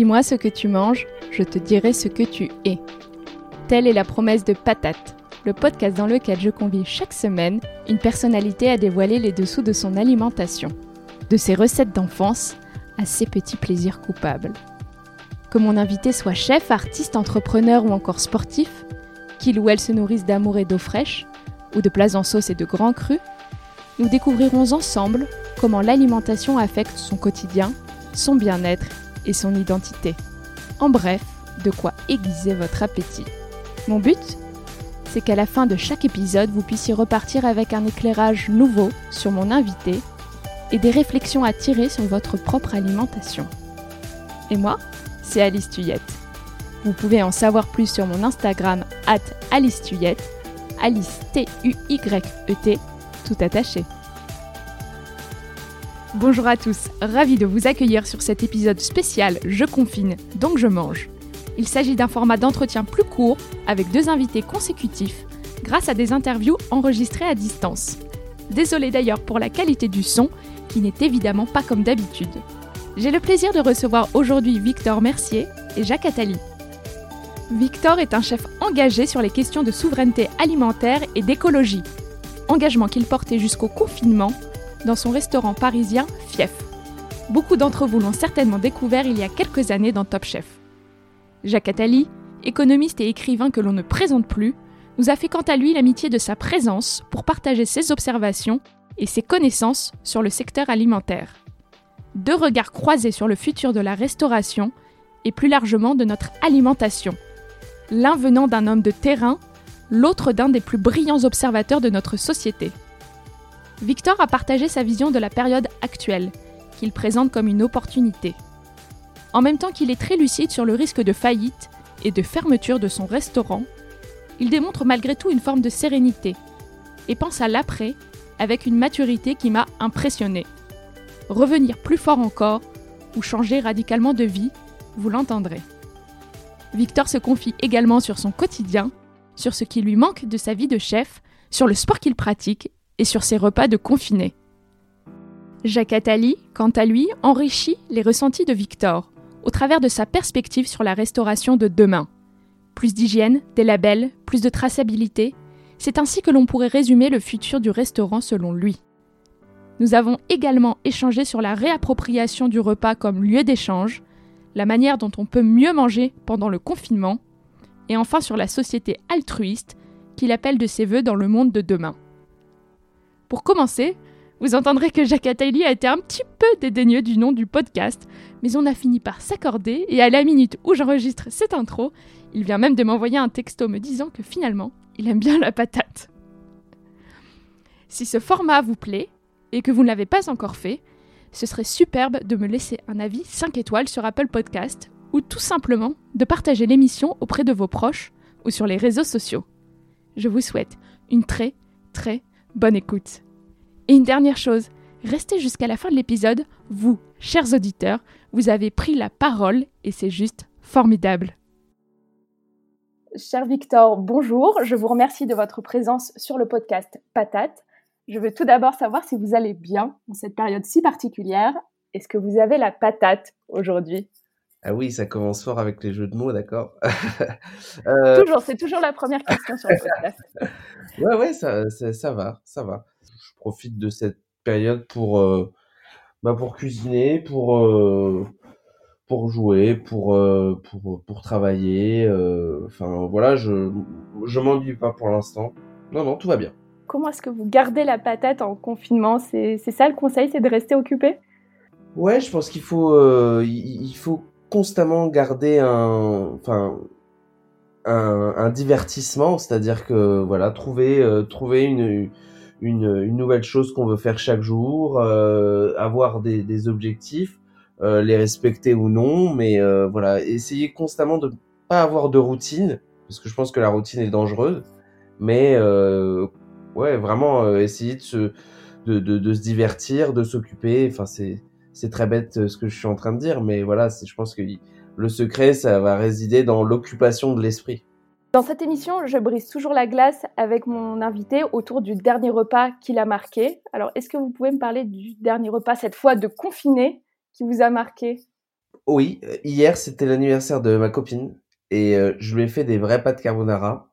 Dis-moi ce que tu manges, je te dirai ce que tu es. Telle est la promesse de Patate, le podcast dans lequel je convie chaque semaine une personnalité à dévoiler les dessous de son alimentation, de ses recettes d'enfance à ses petits plaisirs coupables. Que mon invité soit chef, artiste, entrepreneur ou encore sportif, qu'il ou elle se nourrisse d'amour et d'eau fraîche, ou de plats en sauce et de grands crus, nous découvrirons ensemble comment l'alimentation affecte son quotidien, son bien-être et son identité. En bref, de quoi aiguiser votre appétit. Mon but C'est qu'à la fin de chaque épisode, vous puissiez repartir avec un éclairage nouveau sur mon invité et des réflexions à tirer sur votre propre alimentation. Et moi, c'est Alice Tuyette. Vous pouvez en savoir plus sur mon Instagram at Alice Tuyette, Alice T-U-Y-E-T, tout attaché. Bonjour à tous, ravi de vous accueillir sur cet épisode spécial Je confine, donc je mange. Il s'agit d'un format d'entretien plus court avec deux invités consécutifs grâce à des interviews enregistrées à distance. Désolé d'ailleurs pour la qualité du son qui n'est évidemment pas comme d'habitude. J'ai le plaisir de recevoir aujourd'hui Victor Mercier et Jacques Attali. Victor est un chef engagé sur les questions de souveraineté alimentaire et d'écologie, engagement qu'il portait jusqu'au confinement dans son restaurant parisien Fief. Beaucoup d'entre vous l'ont certainement découvert il y a quelques années dans Top Chef. Jacques Attali, économiste et écrivain que l'on ne présente plus, nous a fait quant à lui l'amitié de sa présence pour partager ses observations et ses connaissances sur le secteur alimentaire. Deux regards croisés sur le futur de la restauration et plus largement de notre alimentation. L'un venant d'un homme de terrain, l'autre d'un des plus brillants observateurs de notre société. Victor a partagé sa vision de la période actuelle, qu'il présente comme une opportunité. En même temps qu'il est très lucide sur le risque de faillite et de fermeture de son restaurant, il démontre malgré tout une forme de sérénité et pense à l'après avec une maturité qui m'a impressionné. Revenir plus fort encore ou changer radicalement de vie, vous l'entendrez. Victor se confie également sur son quotidien, sur ce qui lui manque de sa vie de chef, sur le sport qu'il pratique et sur ses repas de confinés. Jacques Attali, quant à lui, enrichit les ressentis de Victor au travers de sa perspective sur la restauration de demain. Plus d'hygiène, des labels, plus de traçabilité, c'est ainsi que l'on pourrait résumer le futur du restaurant selon lui. Nous avons également échangé sur la réappropriation du repas comme lieu d'échange, la manière dont on peut mieux manger pendant le confinement, et enfin sur la société altruiste qu'il appelle de ses voeux dans le monde de demain. Pour commencer, vous entendrez que Jacques Attali a été un petit peu dédaigneux du nom du podcast, mais on a fini par s'accorder et à la minute où j'enregistre cette intro, il vient même de m'envoyer un texto me disant que finalement, il aime bien la patate. Si ce format vous plaît et que vous ne l'avez pas encore fait, ce serait superbe de me laisser un avis 5 étoiles sur Apple Podcast ou tout simplement de partager l'émission auprès de vos proches ou sur les réseaux sociaux. Je vous souhaite une très très bonne écoute. Et une dernière chose, restez jusqu'à la fin de l'épisode, vous, chers auditeurs, vous avez pris la parole et c'est juste formidable. Cher Victor, bonjour, je vous remercie de votre présence sur le podcast Patate. Je veux tout d'abord savoir si vous allez bien en cette période si particulière. Est-ce que vous avez la patate aujourd'hui? Ah oui, ça commence fort avec les jeux de mots, d'accord. euh... Toujours, c'est toujours la première question sur le podcast. ouais, ouais, ça, ça, ça, va, ça va. Je profite de cette période pour, euh, bah, pour cuisiner, pour, euh, pour jouer, pour, pour, pour travailler. Enfin, voilà, je, je m'ennuie pas pour l'instant. Non, non, tout va bien. Comment est-ce que vous gardez la patate en confinement? C'est ça le conseil, c'est de rester occupé? Ouais, je pense qu'il faut, il faut constamment garder un, enfin, un, un divertissement, c'est-à-dire que voilà, trouver, euh, trouver une, une, une, nouvelle chose qu'on veut faire chaque jour, euh, avoir des, des objectifs, euh, les respecter ou non, mais euh, voilà, essayer constamment de pas avoir de routine, parce que je pense que la routine est dangereuse, mais euh, ouais, vraiment essayer de se, de, de, de se divertir, de s'occuper, enfin c'est c'est très bête euh, ce que je suis en train de dire, mais voilà, je pense que le secret, ça va résider dans l'occupation de l'esprit. Dans cette émission, je brise toujours la glace avec mon invité autour du dernier repas qu'il a marqué. Alors, est-ce que vous pouvez me parler du dernier repas, cette fois de confiné, qui vous a marqué? Oui, hier c'était l'anniversaire de ma copine et je lui ai fait des vrais pâtes carbonara,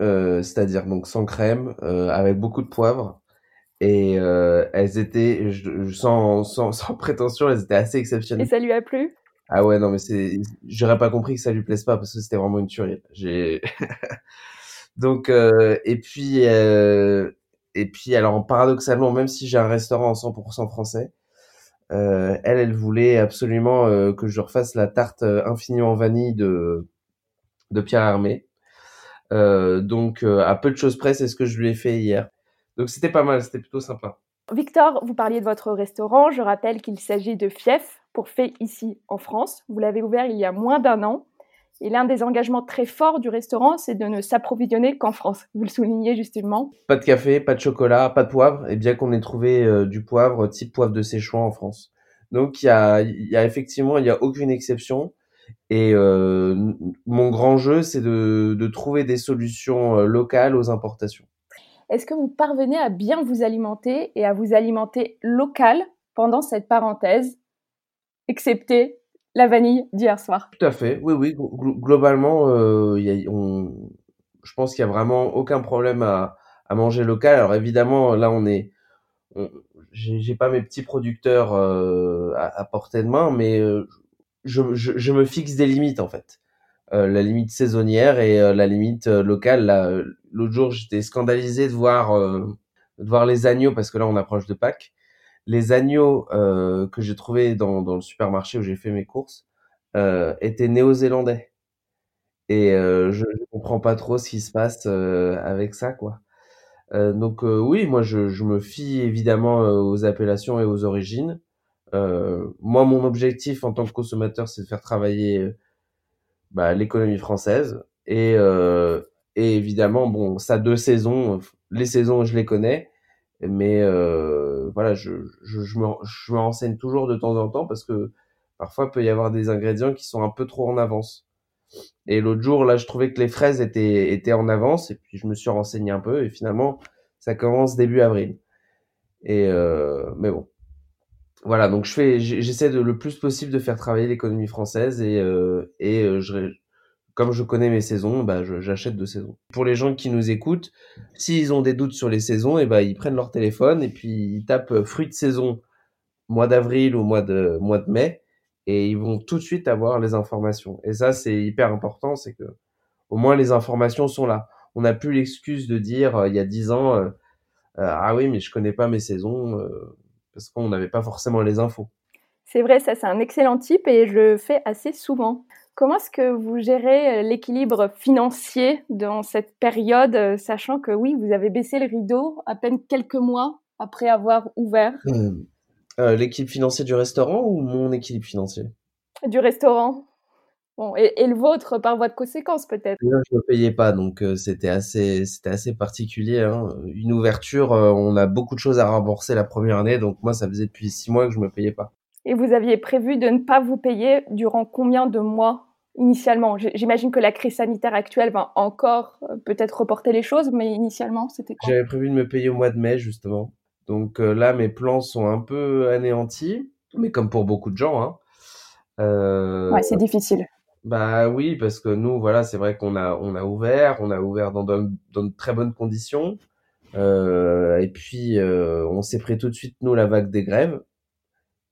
c'est-à-dire donc sans crème, avec beaucoup de poivre et elles étaient, sans, sans, sans prétention, elles étaient assez exceptionnelles. Et ça lui a plu? Ah ouais, non, mais c'est, j'aurais pas compris que ça lui plaise pas parce que c'était vraiment une tuerie. J'ai, donc, euh, et puis, euh, et puis, alors, paradoxalement, même si j'ai un restaurant 100% français, euh, elle, elle voulait absolument euh, que je refasse la tarte euh, infiniment vanille de, de Pierre. Euh, donc, à peu de choses près, c'est ce que je lui ai fait hier. Donc, c'était pas mal, c'était plutôt sympa. Victor, vous parliez de votre restaurant. Je rappelle qu'il s'agit de Fief, pour fait ici en France. Vous l'avez ouvert il y a moins d'un an. Et l'un des engagements très forts du restaurant, c'est de ne s'approvisionner qu'en France. Vous le soulignez justement. Pas de café, pas de chocolat, pas de poivre, et bien qu'on ait trouvé euh, du poivre type poivre de Séchouan en France. Donc il y a, y a effectivement, il n'y a aucune exception. Et euh, mon grand jeu, c'est de, de, trouver des solutions euh, locales aux importations. Est-ce que vous parvenez à bien vous alimenter et à vous alimenter local pendant cette parenthèse excepté la vanille d'hier soir? Tout à fait, oui, oui. Globalement, euh, y a, je pense qu'il y a vraiment aucun problème à, manger local. Alors évidemment, là, on est, j'ai pas mes petits producteurs euh, à, portée de main, mais euh, je, me fixe des limites en fait. Euh, la limite saisonnière et euh, la limite euh, locale. L'autre jour, j'étais scandalisé de voir, de voir les agneaux parce que là, on approche de Pâques les agneaux que j'ai trouvés dans, dans, le supermarché où j'ai fait mes courses étaient néo-zélandais. Et euh, je ne comprends pas trop ce qui se passe euh, avec ça, quoi. Euh, donc oui, moi je, je, me fie évidemment aux appellations et aux origines. moi, mon objectif en tant que consommateur, c'est de faire travailler bah, l'économie française. Et, et évidemment, bon, ça deux saisons. Les saisons, je les connais mais euh, voilà, je, je, je, me, je me renseigne toujours de temps en temps parce que parfois il peut y avoir des ingrédients qui sont un peu trop en avance. Et l'autre jour, là, je trouvais que les fraises étaient, étaient en avance et puis je me suis renseigné un peu et finalement, ça commence début avril. Et euh, mais bon, voilà. Donc je fais, j'essaie de le plus possible de faire travailler l'économie française et euh, et euh, je, comme je connais mes saisons, bah, j'achète de saisons. Pour les gens qui nous écoutent, s'ils ont des doutes sur les saisons, et eh bah, ils prennent leur téléphone et puis ils tapent euh, fruits de saison mois d'avril ou mois de, mois de mai et ils vont tout de suite avoir les informations. Et ça, c'est hyper important, c'est que au moins les informations sont là. On n'a plus l'excuse de dire euh, il y a dix ans, euh, ah oui, mais je connais pas mes saisons parce qu'on n'avait pas forcément les infos. C'est vrai, ça c'est un excellent type et je le fais assez souvent. Comment est-ce que vous gérez euh, l'équilibre financier dans cette période, euh, sachant que oui, vous avez baissé le rideau à peine quelques mois après avoir ouvert? Euh, euh, L'équilibre financier du restaurant ou mon équilibre financier? Du restaurant. Bon, et, et, le vôtre par voie de conséquence peut-être? je ne payais pas, donc euh, c'était assez, c'était assez particulier. Hein. Une ouverture, euh, on a beaucoup de choses à rembourser la première année, donc moi ça faisait depuis six mois que je me payais pas. Et vous aviez prévu de ne pas vous payer durant combien de mois initialement? J'imagine que la crise sanitaire actuelle va encore euh, peut-être reporter les choses, mais initialement, c'était quoi? J'avais prévu de me payer au mois de mai, justement. Donc là, mes plans sont un peu anéantis, mais comme pour beaucoup de gens. Hein. Ouais, c'est difficile. Bah oui, parce que nous, voilà, c'est vrai qu'on a, on a ouvert, on a ouvert dans de, dans de très bonnes conditions. Euh, et puis, euh, on s'est pris tout de suite, nous, la vague des grèves,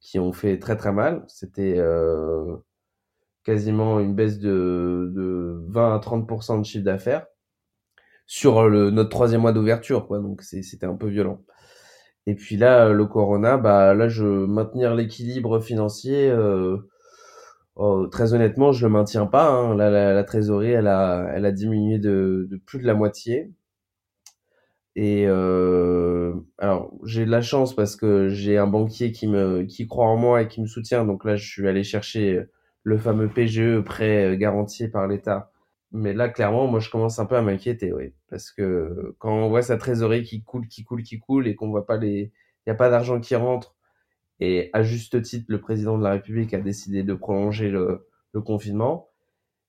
qui ont fait très très mal. C'était euh, quasiment une baisse de, de 20 à 30% de chiffre d'affaires sur le, notre troisième mois d'ouverture, quoi. Donc c'était un peu violent. Et puis là, le Corona, bah là, je maintenir l'équilibre financier. Euh, oh, très honnêtement, je le maintiens pas. Hein. La, trésorerie, elle a, elle a diminué de, plus de la moitié. Et euh, alors, j'ai de la chance parce que j'ai un banquier qui me, qui croit en moi et qui me soutient. Donc là, je suis allé chercher le fameux PGE, prêt euh, garanti par l'État. Mais là, clairement, moi, je commence un peu à m'inquiéter, oui. Parce que quand on voit sa trésorerie qui coule, qui coule, qui coule, et qu'on voit pas les, n'y a pas d'argent qui rentre, et à juste titre, le président de la République a décidé de prolonger le, le confinement,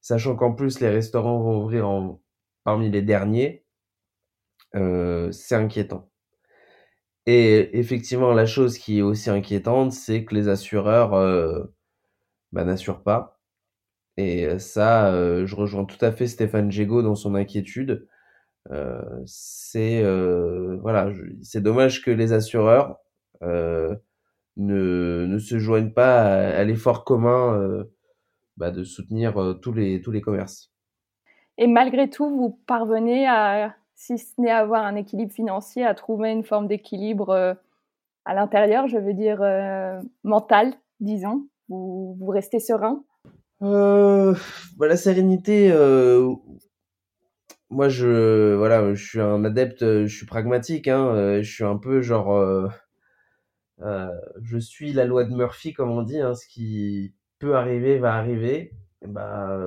sachant qu'en plus, les restaurants vont ouvrir en, parmi les derniers, euh, c'est inquiétant. Et effectivement, la chose qui est aussi inquiétante, c'est que les assureurs, euh, bah, n'assure pas. Et ça, je rejoins tout à fait Stéphane Jego dans son inquiétude. c'est voilà, c'est dommage que les assureurs ne, ne se joignent pas à, l'effort commun bah, de soutenir tous les tous les commerces. Et malgré tout, vous parvenez à, si ce n'est avoir un équilibre financier, à trouver une forme d'équilibre à l'intérieur, je veux dire mental, disons? Vous, vous restez serein? Euh, bah, la sérénité, euh, moi je voilà, je suis un adepte, je suis pragmatique, hein, euh, je suis un peu genre, euh, euh, je suis la loi de Murphy comme on dit, hein, ce qui peut arriver va arriver. Bah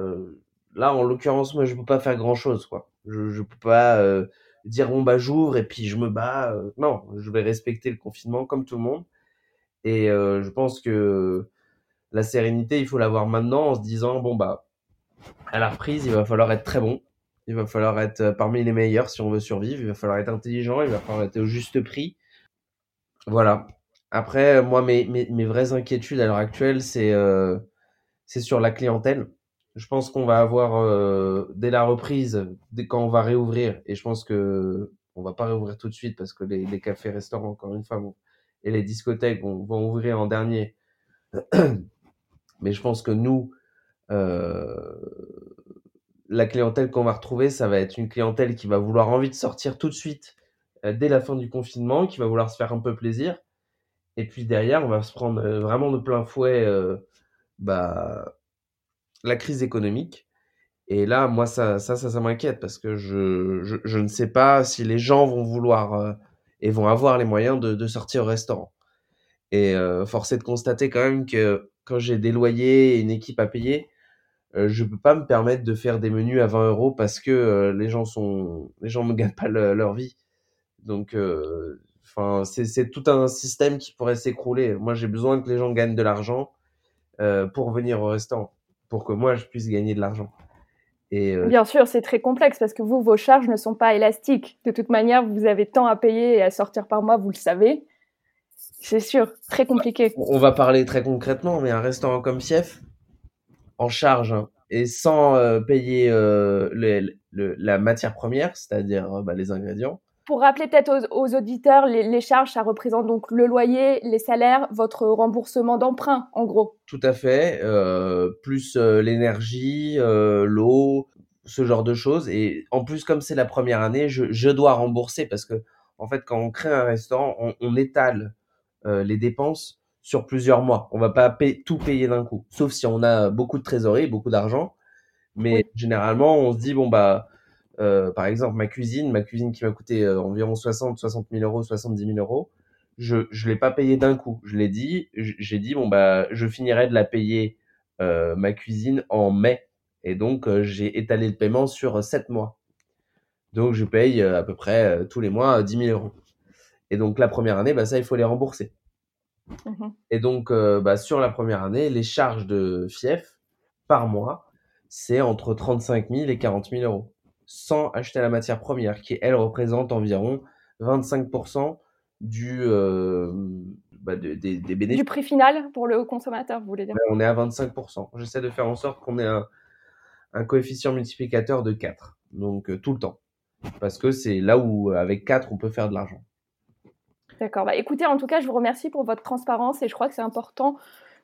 là, en l'occurrence, moi je peux pas faire grand chose, quoi. Je, je peux pas dire bon bah j'ouvre et puis je me bats. non, je vais respecter le confinement comme tout le monde. Et je pense que la sérénité, il faut l'avoir maintenant en se disant bon bah à la reprise, il va falloir être très bon, il va falloir être euh, parmi les meilleurs si on veut survivre, il va falloir être intelligent, il va falloir être au juste prix. Voilà. Après, moi, mes, mes, mes vraies inquiétudes à l'heure actuelle, c'est euh, sur la clientèle. Je pense qu'on va avoir euh, dès la reprise, dès quand on va réouvrir, et je pense que on va pas réouvrir tout de suite parce que les, les cafés, restaurants, encore une fois, et les discothèques vont, vont ouvrir en dernier. Mais je pense que nous, euh, la clientèle qu'on va retrouver, ça va être une clientèle qui va vouloir envie de sortir tout de suite euh, dès la fin du confinement, qui va vouloir se faire un peu plaisir. Et puis derrière, on va se prendre euh, vraiment de plein fouet euh, bah, la crise économique. Et là, moi, ça, ça, ça, m'inquiète parce que je, je, ne sais pas si les gens vont vouloir euh, et vont avoir les moyens de, sortir au restaurant. Et euh, force est de constater quand même que quand j'ai des loyers et une équipe à payer, euh, je peux pas me permettre de faire des menus à 20 euros parce que les gens sont, les me gagnent pas leur vie. Donc, enfin, c'est tout un système qui pourrait s'écrouler. Moi, j'ai besoin que les gens gagnent de l'argent pour venir au restaurant, pour que moi je puisse gagner de l'argent. Et Bien sûr, c'est très complexe parce que vous, vos charges ne sont pas élastiques. De toute manière, vous avez tant à payer et à sortir par mois, vous le savez. C'est sûr, très compliqué. On va parler très concrètement, mais un restaurant comme Fief, en charge hein, et sans euh, payer euh, la matière première, c'est-à-dire euh, bah, les ingrédients. Pour rappeler peut-être aux, auditeurs, les, charges, ça représente donc le loyer, les salaires, votre remboursement d'emprunt, en gros. Tout à fait, plus l'énergie, l'eau, ce genre de choses. Et en plus, comme c'est la première année, je, je, dois rembourser parce que, en fait, quand on crée un restaurant, on, on étale euh, les dépenses sur plusieurs mois. On va pas tout payer d'un coup, sauf si on a beaucoup de trésorerie, beaucoup d'argent. Mais généralement, on se dit bon bah, euh, par exemple ma cuisine, ma cuisine qui m'a coûté euh, environ 60, 60 000 euros, 70 000 euros, je je l'ai pas payé d'un coup. Je l'ai dit, j'ai dit bon bah, je finirai de la payer ma cuisine en mai. Et donc j'ai étalé le paiement sur 7 mois. Donc je paye à peu près tous les mois 10 000 euros. Et donc la première année, bah, ça, il faut les rembourser. Mmh et donc, euh, bah, sur la première année, les charges de FIEF par mois, c'est entre 35 000 et 40 000 euros, sans acheter la matière première, qui, elle, représente environ 25% du, euh, bah, des, des bénéfices. Du prix final pour le consommateur, vous voulez dire? On est à 25%. J'essaie de faire en sorte qu'on ait un, un, coefficient multiplicateur de 4, donc euh, tout le temps. Parce que c'est là où, avec 4, on peut faire de l'argent. D'accord. Bah, écoutez, en tout cas, je vous remercie pour votre transparence et je crois que c'est important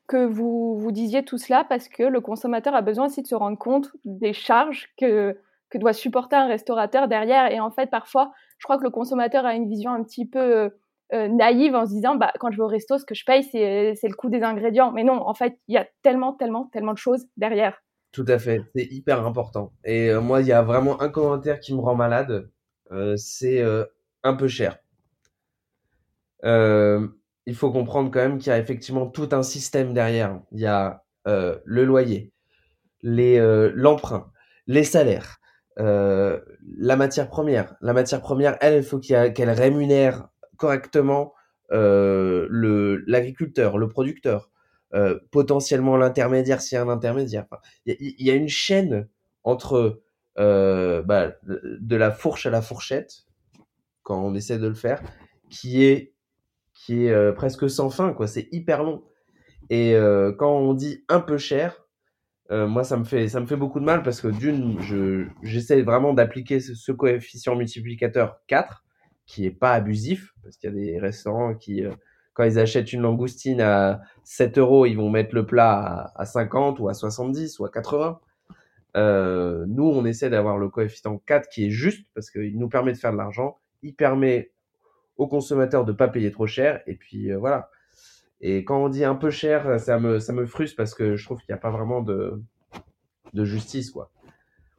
que vous, vous disiez tout cela parce que le consommateur a besoin aussi de se rendre compte des charges que, que doit supporter un restaurateur derrière. Et en fait, parfois, je crois que le consommateur a une vision un petit peu euh, naïve en se disant, bah, quand je vais au resto, ce que je paye, c'est, c'est le coût des ingrédients. Mais non, en fait, il y a tellement, tellement, tellement de choses derrière. Tout à fait, c'est hyper important. Et euh, moi, il y a vraiment un commentaire qui me rend malade, euh, c'est un peu cher. Euh, il faut comprendre quand même qu'il y a effectivement tout un système derrière. Il y a euh, le loyer, les euh, l'emprunt, les salaires, euh, la matière première. La matière première, elle, il faut qu'elle rémunère correctement euh, l'agriculteur, le producteur, euh, potentiellement l'intermédiaire s'il y a un intermédiaire. Il y, a une chaîne entre bah, de la fourche à la fourchette quand on essaie de le faire, qui est qui est euh, presque sans fin, quoi. C'est hyper long. Et quand on dit un peu cher, moi ça me fait ça me fait beaucoup de mal parce que d'une, je j'essaie vraiment d'appliquer ce, ce, coefficient multiplicateur 4 qui est pas abusif parce qu'il y a des restaurants qui quand ils achètent une langoustine à 7 euros, ils vont mettre le plat à, 50 ou à 70 ou à 80. Euh, nous, on essaie d'avoir le coefficient 4 qui est juste parce qu'il nous permet de faire de l'argent. Il permet aux consommateurs de pas payer trop cher. Et puis euh, voilà. Et quand on dit un peu cher, ça me, ça me frustre parce que je trouve qu'il n'y a pas vraiment de, de justice, quoi.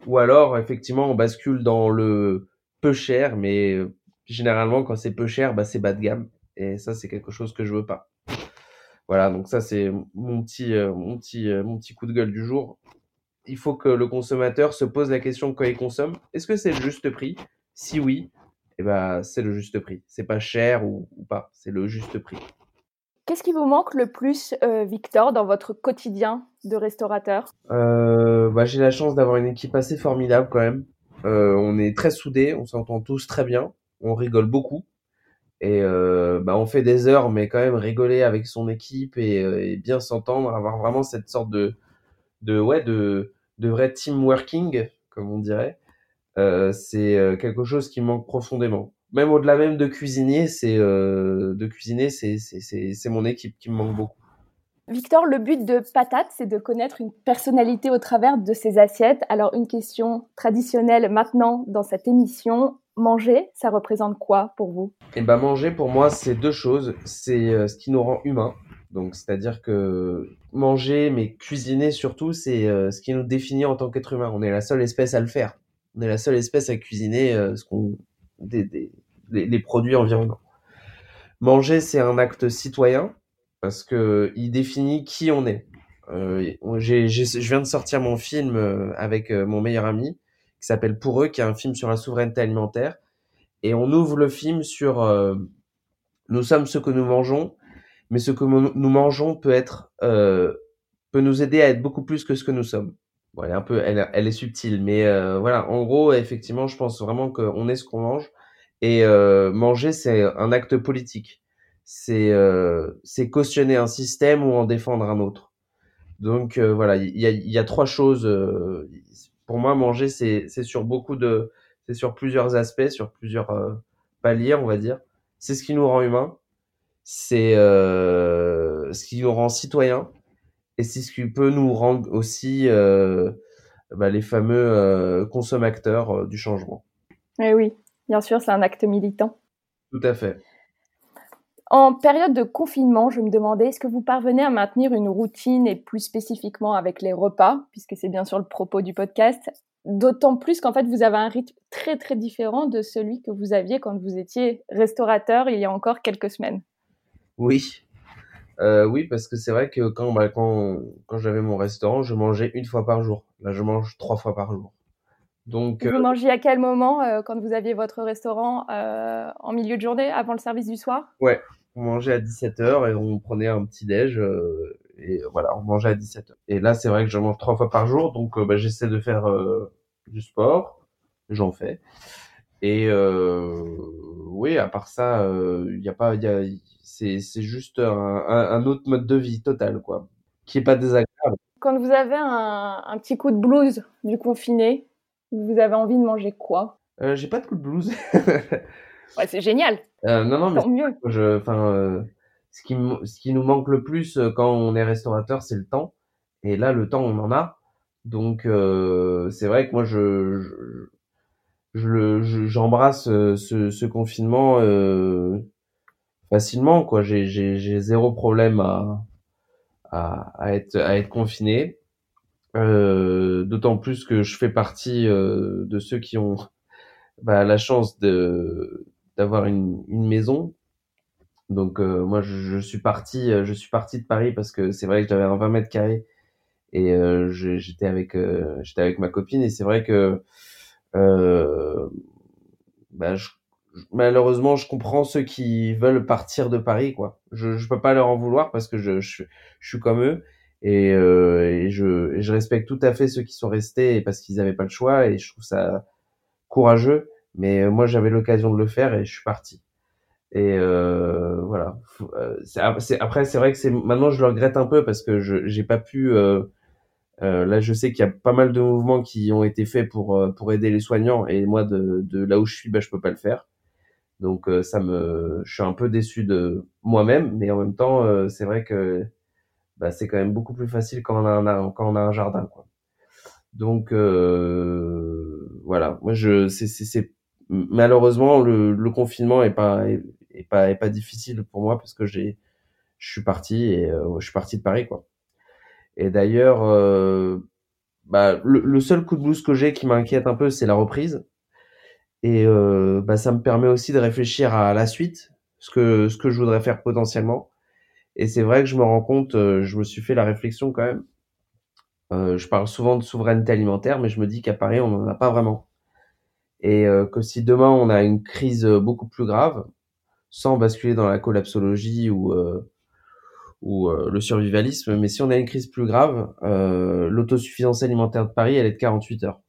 Ou alors, effectivement, on bascule dans le peu cher, mais généralement, quand c'est peu cher, bah, c'est bas de gamme. Et ça, c'est quelque chose que je veux pas. Voilà, donc ça, c'est mon petit, euh, mon, petit, euh, mon petit coup de gueule du jour. Il faut que le consommateur se pose la question quand il consomme. Est-ce que c'est le juste prix? Si oui, eh ben, c'est le juste prix. C'est pas cher ou, pas, c'est le juste prix. Qu'est-ce qui vous manque le plus, euh, Victor, dans votre quotidien de restaurateur? Bah, J'ai la chance d'avoir une équipe assez formidable quand même. on est très soudés, on s'entend tous très bien, on rigole beaucoup. Et euh, bah, on fait des heures, mais quand même rigoler avec son équipe et, euh, et bien s'entendre, avoir vraiment cette sorte de, de, ouais, de, de vrai team working, comme on dirait. Euh, c'est euh, quelque chose qui manque profondément. Même au-delà même de cuisiner, c'est euh, de cuisiner, c'est c'est mon équipe qui me manque beaucoup. Victor, le but de Patate, c'est de connaître une personnalité au travers de ses assiettes. Alors, une question traditionnelle maintenant dans cette émission manger, ça représente quoi pour vous? Eh ben manger pour moi c'est deux choses. C'est euh, ce qui nous rend humains. Donc c'est-à-dire que manger, mais cuisiner surtout, c'est euh, ce qui nous définit en tant qu'être humain. On est la seule espèce à le faire. On est la seule espèce à cuisiner ce qu'on des, des, les, produits environnants. Manger c'est un acte citoyen parce que il définit qui on est. Euh, je viens de sortir mon film avec mon meilleur ami qui s'appelle Pour eux, qui est un film sur la souveraineté alimentaire. Et on ouvre le film sur euh, nous sommes ce que nous mangeons, mais ce que nous mangeons peut être euh, peut nous aider à être beaucoup plus que ce que nous sommes. Bon, elle est un peu, elle, elle est subtile, mais euh, voilà. En gros, effectivement, je pense vraiment qu'on est ce qu'on mange. Et euh, manger, c'est un acte politique. C'est euh, cautionner un système ou en défendre un autre. Donc voilà, il y a, trois choses pour moi, manger, c'est sur beaucoup de, c'est sur plusieurs aspects, sur plusieurs euh, paliers, on va dire. C'est ce qui nous rend humains, c'est euh, ce qui nous rend citoyens, et c'est ce qui peut nous rendre aussi euh, bah, les fameux euh, consommateurs euh, du changement. Eh oui, bien sûr, c'est un acte militant. Tout à fait. En période de confinement, je me demandais, est-ce que vous parvenez à maintenir une routine et plus spécifiquement avec les repas, puisque c'est bien sûr le propos du podcast, d'autant plus qu'en fait vous avez un rythme très très différent de celui que vous aviez quand vous étiez restaurateur il y a encore quelques semaines. Oui, euh, oui, parce que c'est vrai que quand, bah, quand, quand j'avais mon restaurant, je mangeais une fois par jour. Là, je mange trois fois par jour. Donc, vous euh... mangez à quel moment euh, quand vous aviez votre restaurant euh, en milieu de journée, avant le service du soir? Ouais, on mangeait à 17h et on prenait un petit déj euh, et voilà, on mangeait à 17h. Et là, c'est vrai que je mange trois fois par jour, donc euh, bah, j'essaie de faire euh, du sport, j'en fais. Et oui, à part ça, il y a pas, y a, c'est c'est juste un, un, autre mode de vie total quoi, qui est pas désagréable. Quand vous avez un, un petit coup de blues du confiné, vous avez envie de manger quoi? J'ai pas de coup de blues. Ouais, c'est génial. Euh, non, non, mais Tant mieux. je, enfin, euh, ce qui, ce qui nous manque le plus euh, quand on est restaurateur, c'est le temps. Et là, le temps, on en a. Donc, euh, c'est vrai que moi, je, je, je j'embrasse euh, ce, ce confinement euh, facilement. Quoi, j'ai, j'ai, j'ai zéro problème à, à, à être, à être confiné. Euh, d'autant plus que je fais partie euh, de ceux qui ont bah, la chance de d'avoir une, une maison. Donc euh, moi je, je, suis parti je suis parti de Paris parce que c'est vrai que j'avais un 20 mètres carrés et euh, j'étais avec euh, j'étais avec ma copine et c'est vrai que euh, bah, je, malheureusement je comprends ceux qui veulent partir de Paris quoi. Je je peux pas leur en vouloir parce que je je, je suis comme eux et, euh, et je je respecte tout à fait ceux qui sont restés parce qu'ils avaient pas le choix et je trouve ça courageux mais moi j'avais l'occasion de le faire et je suis parti Et euh, voilà. Euh, c'est, après, c'est vrai que c'est maintenant je le regrette un peu parce que je j'ai pas pu. Euh, euh, là, je sais qu'il y a pas mal de mouvements qui ont été faits pour pour aider les soignants et moi de, de là où je suis, bah, je peux pas le faire. Donc ça me, je suis un peu déçu de moi-même, mais en même temps, c'est vrai que bah, c'est quand même beaucoup plus facile quand on a un quand on a un jardin, quoi. Donc voilà, moi je c'est c'est malheureusement le, le confinement est pas est pas est pas difficile pour moi parce que j'ai je suis parti et euh, je suis parti de Paris quoi. Et d'ailleurs euh, bah, le, le, seul coup de blues que j'ai qui m'inquiète un peu c'est la reprise et euh, bah, ça me permet aussi de réfléchir à la suite ce que ce que je voudrais faire potentiellement et c'est vrai que je me rends compte euh, je me suis fait la réflexion quand même euh, je parle souvent de souveraineté alimentaire mais je me dis qu'à Paris on n'en a pas vraiment et que si demain on a une crise beaucoup plus grave sans basculer dans la collapsologie ou euh, ou euh, le survivalisme. Mais si on a une crise plus grave, euh, l'autosuffisance alimentaire de Paris, elle est de 48 heures.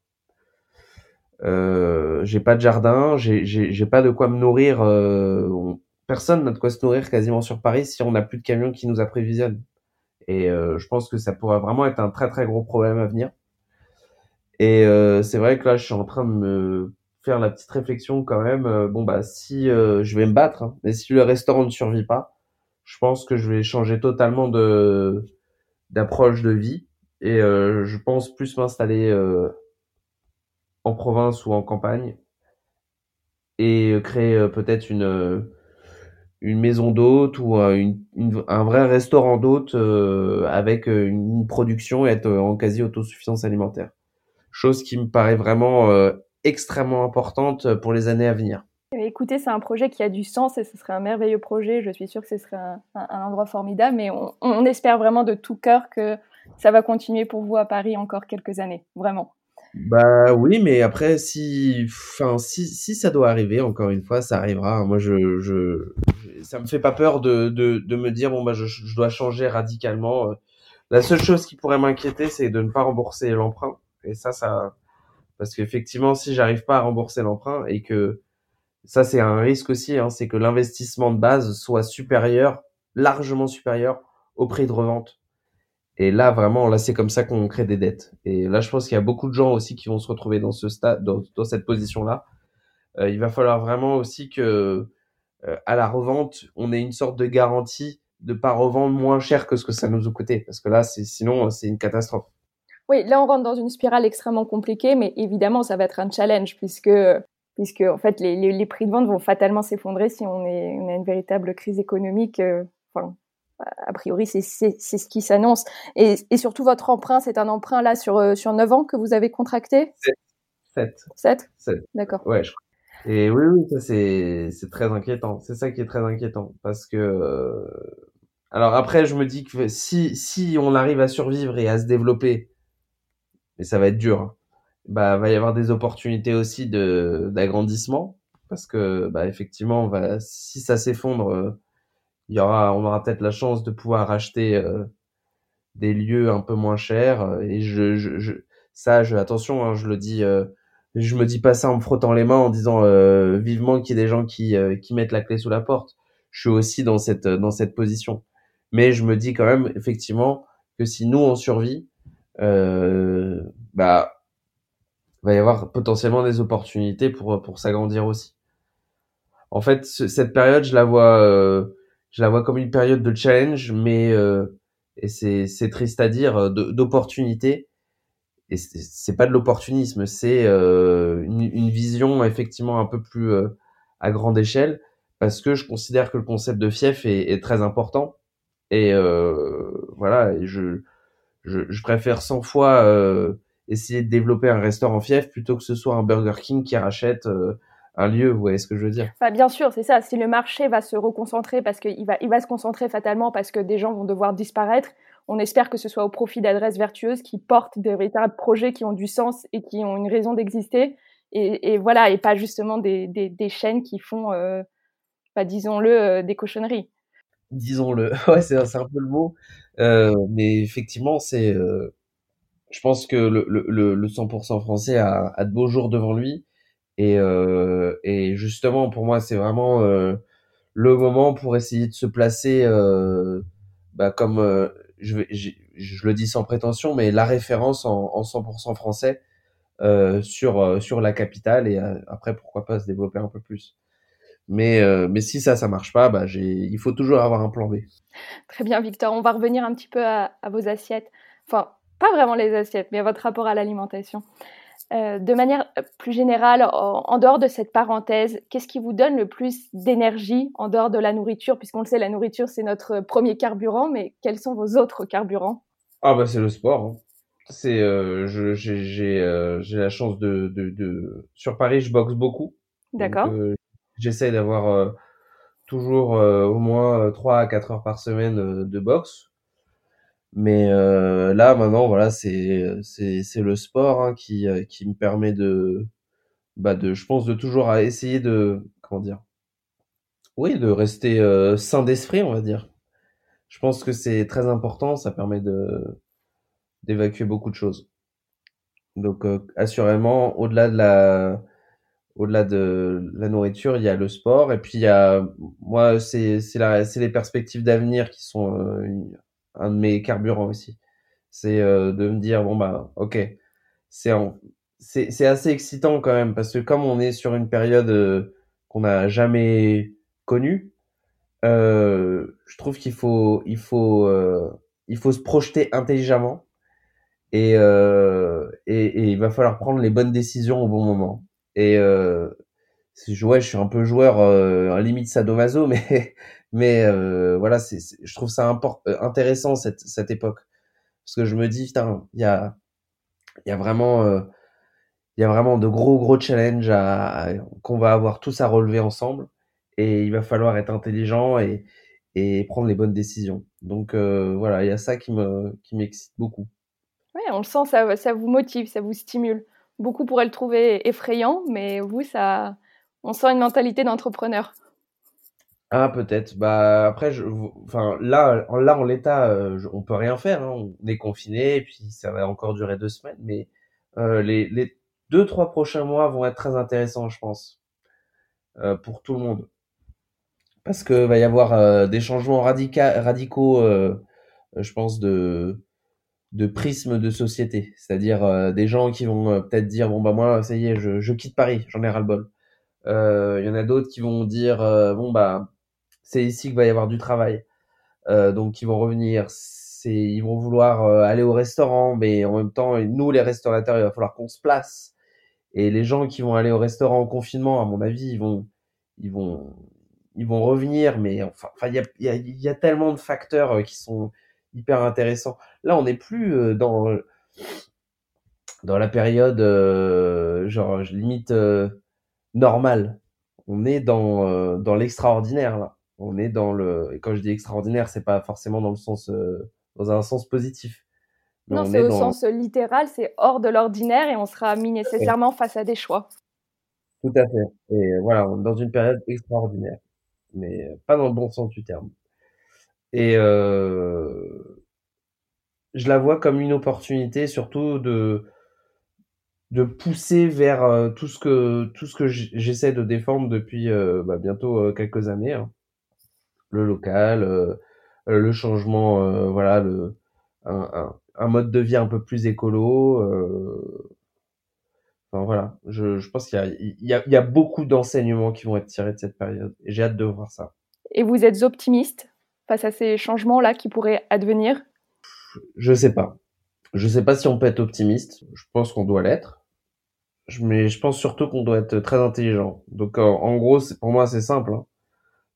Euh, j'ai pas de jardin, j'ai pas de quoi me nourrir. Personne n'a de quoi se nourrir quasiment sur Paris si on n'a plus de camions qui nous apprévisionnent. Et je pense que ça pourrait vraiment être un très très gros problème à venir. Et c'est vrai que là, je suis en train de me faire la petite réflexion quand même. Euh, bon bah si euh, je vais me battre, hein, mais si le restaurant ne survit pas, je pense que je vais changer totalement de d'approche de vie et euh, je pense plus m'installer en province ou en campagne et créer peut-être une une maison d'hôte ou une, un vrai restaurant d'hôte avec une production et être en quasi autosuffisance alimentaire. Chose qui me paraît vraiment extrêmement importante pour les années à venir. Écoutez, c'est un projet qui a du sens et ce serait un merveilleux projet. Je suis sûre que ce serait un, endroit formidable, mais on, espère vraiment de tout cœur que ça va continuer pour vous à Paris encore quelques années, vraiment. Bah oui, mais après, si, enfin, si, si ça doit arriver, encore une fois, ça arrivera. Moi, je, je, ça me fait pas peur de, de, de me dire bon bah je, je dois changer radicalement. La seule chose qui pourrait m'inquiéter, c'est de ne pas rembourser l'emprunt. Et ça, ça, parce qu'effectivement, si j'arrive pas à rembourser l'emprunt et que ça, c'est un risque aussi, hein, c'est que l'investissement de base soit supérieur, largement supérieur au prix de revente. Et là, vraiment, là, c'est comme ça qu'on crée des dettes. Et là, je pense qu'il y a beaucoup de gens aussi qui vont se retrouver dans ce stade, dans, cette position-là. Euh, il va falloir vraiment aussi que, euh, à la revente, on ait une sorte de garantie de pas revendre moins cher que ce que ça nous a coûté. Parce que là, c'est, sinon, c'est une catastrophe. Oui, là on rentre dans une spirale extrêmement compliquée, mais évidemment ça va être un challenge puisque puisque en fait les, les, les prix de vente vont fatalement s'effondrer si on, est, on a une véritable crise économique. Euh, enfin, a priori c'est c'est ce qui s'annonce. Et, et surtout votre emprunt, c'est un emprunt là sur euh, sur 9 ans que vous avez contracté? 7. 7 7 D'accord. Ouais, je crois. Et oui, oui, ça c'est c'est très inquiétant. C'est ça qui est très inquiétant parce que euh... alors après je me dis que si si on arrive à survivre et à se développer mais ça va être dur. Hein. Bah, va y avoir des opportunités aussi de d'agrandissement parce que bah effectivement, va, si ça s'effondre, euh, il y aura, on aura peut-être la chance de pouvoir acheter euh, des lieux un peu moins chers. Et je, je, je ça, je, attention, hein, je le dis, euh, je me dis pas ça en me frottant les mains en disant vivement qu'il y ait des gens qui qui mettent la clé sous la porte. Je suis aussi dans cette dans cette position, mais je me dis quand même effectivement que si nous on survit, euh, bah va y avoir potentiellement des opportunités pour pour s'agrandir aussi. En fait, cette période, je la vois, euh, je la vois comme une période de challenge, mais euh, et c'est c'est triste à dire, d'opportunité. Et c'est pas de l'opportunisme, c'est euh, une, une, vision effectivement un peu plus euh, à grande échelle, parce que je considère que le concept de fief est, est très important. Et euh, voilà, et je je, je préfère 100 fois euh, essayer de développer un restaurant fief plutôt que ce soit un Burger King qui rachète euh, un lieu, vous voyez ce que je veux dire? Bah, Bien sûr, c'est ça. Si le marché va se reconcentrer parce qu'il va, il va se concentrer fatalement parce que des gens vont devoir disparaître, on espère que ce soit au profit d'adresses vertueuses qui portent des véritables projets qui ont du sens et qui ont une raison d'exister. Et, voilà, et pas justement des, chaînes qui font, euh, bah, disons-le, euh, des cochonneries disons-le. Ouais, c'est un peu le mot. Euh, mais effectivement, c'est, je pense que le, le, le 100% français a, de beaux jours devant lui. Et, et justement, pour moi, c'est vraiment le moment pour essayer de se placer, bah, comme je, le dis sans prétention, mais la référence en, en 100% français euh, sur euh, sur la capitale et euh, après pourquoi pas se développer un peu plus. Mais mais si ça ça marche pas, bah il faut toujours avoir un plan B. Très bien Victor, on va revenir un petit peu à, à vos assiettes. Enfin, pas vraiment les assiettes, mais à votre rapport à l'alimentation. Euh, de manière plus générale, en, dehors de cette parenthèse, qu'est-ce qui vous donne le plus d'énergie en dehors de la nourriture? Puisqu'on le sait, la nourriture, c'est notre premier carburant, mais quels sont vos autres carburants? Ah bah c'est le sport. Hein. C'est, euh, j'ai, euh, j'ai la chance de, de, de, Sur Paris, je boxe beaucoup. D'accord. Euh, j'essaie d'avoir euh, toujours au moins 3 à 4 heures par semaine de boxe. Mais euh, là, maintenant, voilà, c'est c'est c'est le sport hein, qui euh, qui me permet de bah de je pense de toujours à essayer de comment dire oui de rester euh, sain d'esprit, on va dire. Je pense que c'est très important, ça permet de d'évacuer beaucoup de choses. Donc euh, assurément, au-delà de la au-delà de la nourriture, il y a le sport et puis il y a moi c'est c'est c'est les perspectives d'avenir qui sont euh, un de mes carburants aussi. C'est euh, de me dire bon bah ok, c'est c'est c'est assez excitant quand même parce que comme on est sur une période euh, qu'on n'a jamais connue, euh, je trouve qu'il faut il faut euh, il faut se projeter intelligemment et, euh, et, et il va falloir prendre les bonnes décisions au bon moment. Et euh, ouais, je suis un peu joueur euh, à limite sadomaso, mais mais euh, voilà, c'est, je trouve ça euh, intéressant cette, cette époque. Parce que je me dis, putain, il y a, il y a vraiment, euh, il y a vraiment de gros, gros challenges à, qu'on va avoir tous à relever ensemble. Et il va falloir être intelligent et, et prendre les bonnes décisions. Donc euh, voilà, il y a ça qui me qui m'excite beaucoup. Oui, on le sent, ça, ça vous motive, ça vous stimule. Beaucoup pourraient le trouver effrayant, mais vous, ça, on sent une mentalité d'entrepreneur. Ah peut-être. Bah après, je, enfin là, là en l'état, euh, on peut rien faire. Hein. On est confiné, et puis ça va encore durer deux semaines. Mais euh, les, deux trois prochains mois vont être très intéressants, je pense, euh, pour tout le monde, parce que va y avoir des changements radica radicaux, je pense de de prisme de société. C'est-à-dire des gens qui vont peut-être dire bon bah moi ça y est, je, je quitte Paris, j'en ai ras le bol. Il y en a d'autres qui vont dire bon bah c'est ici qu'il va y avoir du travail. Euh, donc ils vont revenir, c'est, ils vont vouloir euh, aller au restaurant, mais en même temps, nous les restaurateurs, il va falloir qu'on se place. Et les gens qui vont aller au restaurant en confinement, à mon avis, ils vont, ils vont, ils vont revenir, mais enfin, il y a, y, y a tellement de facteurs euh, qui sont hyper intéressants. Là, on n'est plus euh, dans dans la période euh, genre limite euh, normale. On est dans dans l'extraordinaire là. On est dans le et quand je dis extraordinaire c'est pas forcément dans le sens euh, dans un sens positif. Mais non c'est au dans... sens littéral c'est hors de l'ordinaire et on sera mis nécessairement ouais. face à des choix. Tout à fait. Et voilà on est dans une période extraordinaire. Mais pas dans le bon sens du terme. Et euh, je la vois comme une opportunité surtout de de pousser vers euh, tout ce que tout ce que j'essaie de défendre depuis euh, bah, bientôt euh, quelques années hein le local, le changement, voilà, le, un, un, un, mode de vie un peu plus écolo. Enfin voilà, je, je pense qu'il y a, il y, a, il y a beaucoup d'enseignements qui vont être tirés de cette période et j'ai hâte de voir ça. Et vous êtes optimiste face à ces changements-là qui pourraient advenir? Je sais pas. Je sais pas si on peut être optimiste. Je pense qu'on doit l'être. Mais je pense surtout qu'on doit être très intelligent. Donc en, gros, pour moi, c'est simple. Hein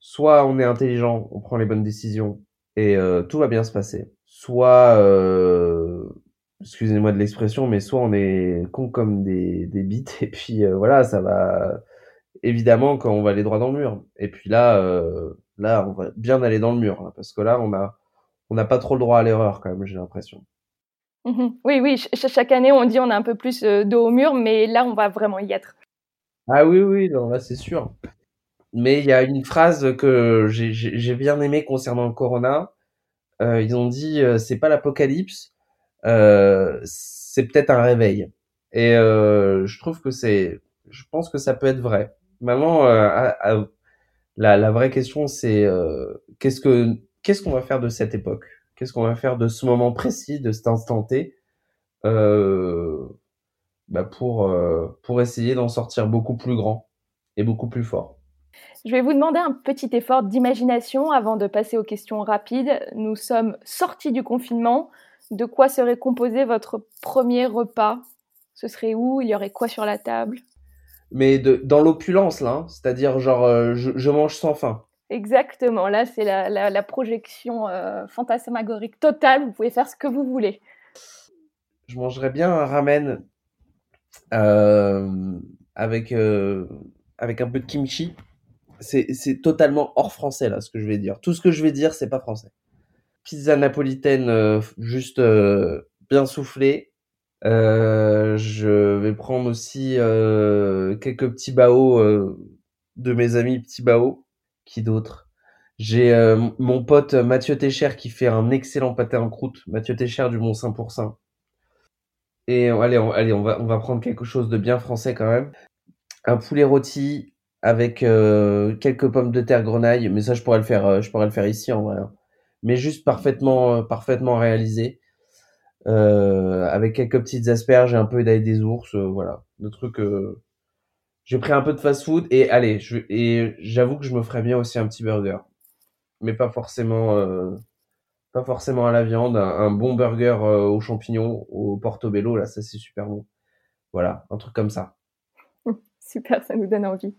soit on est intelligent, on prend les bonnes décisions et euh, tout va bien se passer. Soit, euh, excusez-moi de l'expression, mais soit on est con comme des, des bites et puis euh, voilà, ça va évidemment quand on va aller droit dans le mur. Et puis là, là, on va bien aller dans le mur hein, parce que là, on a, on n'a pas trop le droit à l'erreur quand même, j'ai l'impression. Mmh oui, oui, ch chaque année on dit on a un peu plus euh, dos au mur, mais là on va vraiment y être. Ah oui, oui, non, là c'est sûr. Mais il y a une phrase que j'ai bien aimée concernant le corona. Euh, ils ont dit euh, c'est pas l'apocalypse, euh, c'est peut-être un réveil. Et je trouve que c'est, je pense que ça peut être vrai. Maintenant, La, la vraie question, c'est qu'est-ce que qu'est-ce qu'on va faire de cette époque? Qu'est-ce qu'on va faire de ce moment précis, de cet instant T, bah pour pour essayer d'en sortir beaucoup plus grand et beaucoup plus fort? Je vais vous demander un petit effort d'imagination avant de passer aux questions rapides. Nous sommes sortis du confinement. De quoi serait composé votre premier repas? Ce serait où? Il y aurait quoi sur la table? Mais de, dans l'opulence, là, hein. c'est-à-dire genre euh, je, mange sans faim. Exactement, là c'est la, projection euh, fantasmagorique totale, vous pouvez faire ce que vous voulez. Je mangerais bien un ramen euh, avec, avec un peu de kimchi c'est totalement hors français là ce que je vais dire. Tout ce que je vais dire, c'est pas français. Pizza napolitaine euh, juste euh, bien soufflée. Euh, je vais prendre aussi quelques petits baos de mes amis petits baos. Qui d'autre? J'ai mon pote Mathieu Técher qui fait un excellent pâté en croûte. Mathieu Técher du Mont Saint pour Saint. Et allez, on, allez, on va prendre quelque chose de bien français quand même. Un poulet rôti avec euh, quelques pommes de terre grenaille, mais ça je pourrais le faire, euh, ici en vrai. Hein. Mais juste parfaitement, euh, parfaitement réalisé, avec quelques petites asperges et un peu d'ail des ours, voilà, le truc. J'ai pris un peu de fast-food et allez, je, et j'avoue que je me ferais bien aussi un petit burger, mais pas forcément, pas forcément à la viande, un, bon burger aux champignons, au portobello, là, ça c'est super bon. Voilà, un truc comme ça. Super, ça nous donne envie.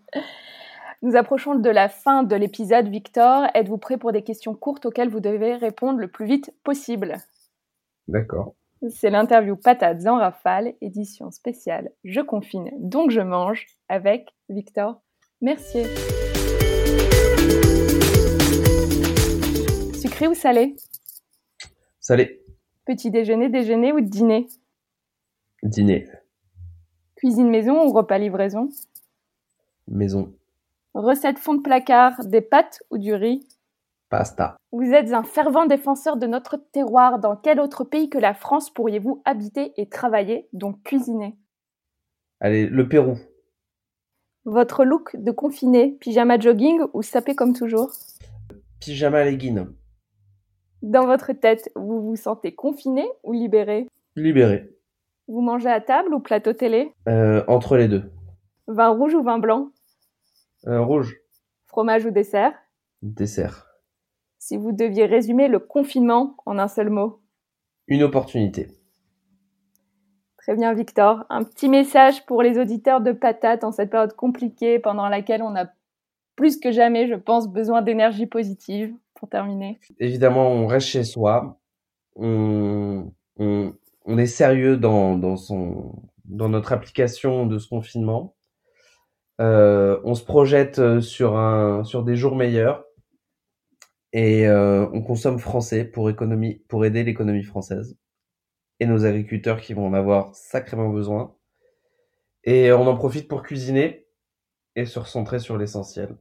Nous approchons de la fin de l'épisode. Victor, êtes-vous prêt pour des questions courtes auxquelles vous devez répondre le plus vite possible? D'accord. C'est l'interview Patates en rafale, édition spéciale Je confine, donc je mange, avec Victor Mercier. Sucré ou salé? Salé. Petit déjeuner, déjeuner ou dîner? Dîner. Cuisine maison ou repas livraison? Maison. Recette fond de placard, des pâtes ou du riz? Pasta. Vous êtes un fervent défenseur de notre terroir. Dans quel autre pays que la France pourriez-vous habiter et travailler, donc cuisiner? Allez, le Pérou. Votre look de confiné, pyjama jogging ou sapé comme toujours? Pyjama legging. Dans votre tête, vous vous sentez confiné ou libéré? Libéré. Vous mangez à table ou plateau télé? Euh, Entre les deux. Vin rouge ou vin blanc? Euh, Rouge. Fromage ou dessert? Dessert. Si vous deviez résumer le confinement en un seul mot Une opportunité. Très bien, Victor. Un petit message pour les auditeurs de Patate en cette période compliquée pendant laquelle on a plus que jamais, je pense, besoin d'énergie positive pour terminer. Évidemment, on reste chez soi. On, on, on est sérieux dans, dans, son, dans notre application de ce confinement. Euh, on se projette euh, sur, un, sur des jours meilleurs et euh, on consomme français pour, économie, pour aider l'économie française et nos agriculteurs qui vont en avoir sacrément besoin. Et on en profite pour cuisiner et se recentrer sur l'essentiel.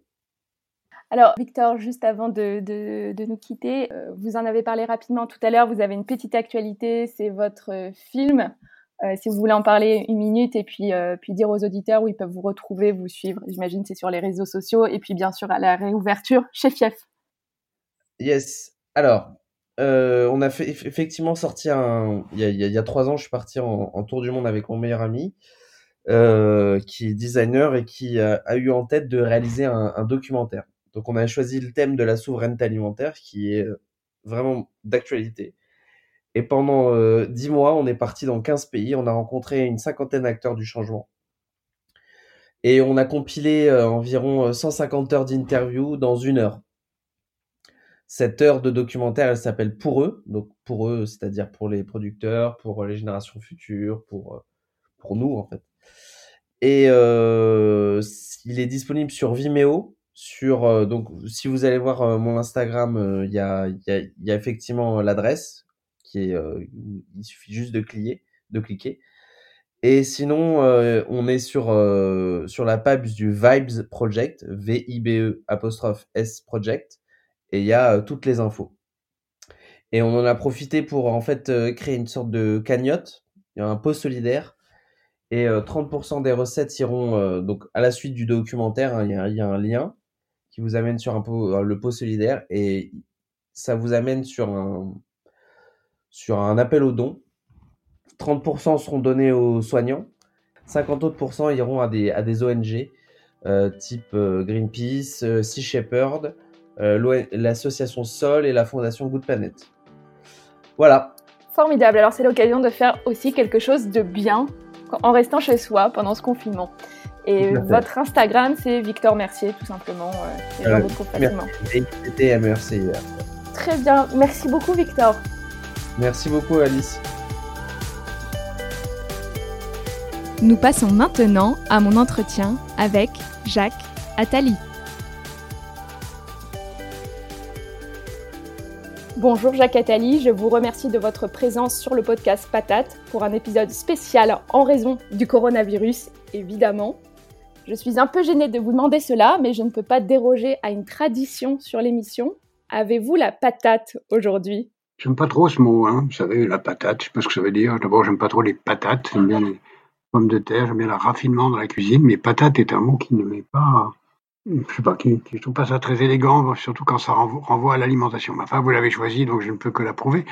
Alors, Victor, juste avant de, de, nous quitter, euh, vous en avez parlé rapidement tout à l'heure, vous avez une petite actualité, c'est votre euh, film. Si vous voulez en parler une minute et puis, puis dire aux auditeurs où ils peuvent vous retrouver, vous suivre, j'imagine c'est sur les réseaux sociaux et puis bien sûr à la réouverture chez Fief. Yes. Alors, on a fait effectivement sorti un. Il y, a, trois ans, je suis parti en, tour du monde avec mon meilleur ami, qui est designer et qui a, eu en tête de réaliser un documentaire. Donc on a choisi le thème de la souveraineté alimentaire qui est euh, vraiment d'actualité. Et pendant euh, dix mois, on est parti dans 15 pays, on a rencontré une cinquantaine d'acteurs du changement. Et on a compilé euh, environ 150 heures d'interview dans une heure. Cette heure de documentaire, elle s'appelle Pour eux, donc pour eux, c'est-à-dire pour les producteurs, pour les générations futures, pour, pour nous en fait. Et il est disponible sur Vimeo, sur euh, donc si vous allez voir euh, mon Instagram, euh, il y a, y, a, y, a, effectivement l'adresse qui est il suffit juste de cliquer, de cliquer. Et sinon, on est sur sur la page du Vibes Project, V I B E apostrophe S Project, et il y a toutes les infos. Et on en a profité pour en fait créer une sorte de cagnotte, un pot solidaire et 30% des recettes iront donc à la suite du documentaire, hein, il y, a, un lien qui vous amène sur un le pot solidaire et ça vous amène sur un, sur un appel aux dons. 30% seront donnés aux soignants, 50 autres iront à des, à des ONG euh, type euh, Greenpeace, euh, Sea Shepherd, l'association Sol et la fondation Good Planet. Voilà. Formidable. Alors c'est l'occasion de faire aussi quelque chose de bien en restant chez soi pendant ce confinement. Et votre Instagram, c'est Victor Mercier, tout simplement. les gens vous facilement. Merci. Très bien. Merci beaucoup, Victor. Merci beaucoup, Alice. Nous passons maintenant à mon entretien avec Jacques Attali. Bonjour Jacques Attali, je vous remercie de votre présence sur le podcast Patate pour un épisode spécial en raison du coronavirus, évidemment. Je suis un peu gênée de vous demander cela, mais je ne peux pas déroger à une tradition sur l'émission. Avez-vous la patate aujourd'hui? J'aime pas trop ce mot, hein. vous savez, la patate, je sais pas ce que ça veut dire. D'abord, j'aime pas trop les patates, j'aime bien les pommes de terre, j'aime bien le raffinement dans la cuisine, mais patate est un mot qui ne m'est pas, je sais pas, qui, je trouve pas ça très élégant, surtout quand ça renvoie, à l'alimentation. Enfin, vous l'avez choisi, donc je ne peux que l'approuver.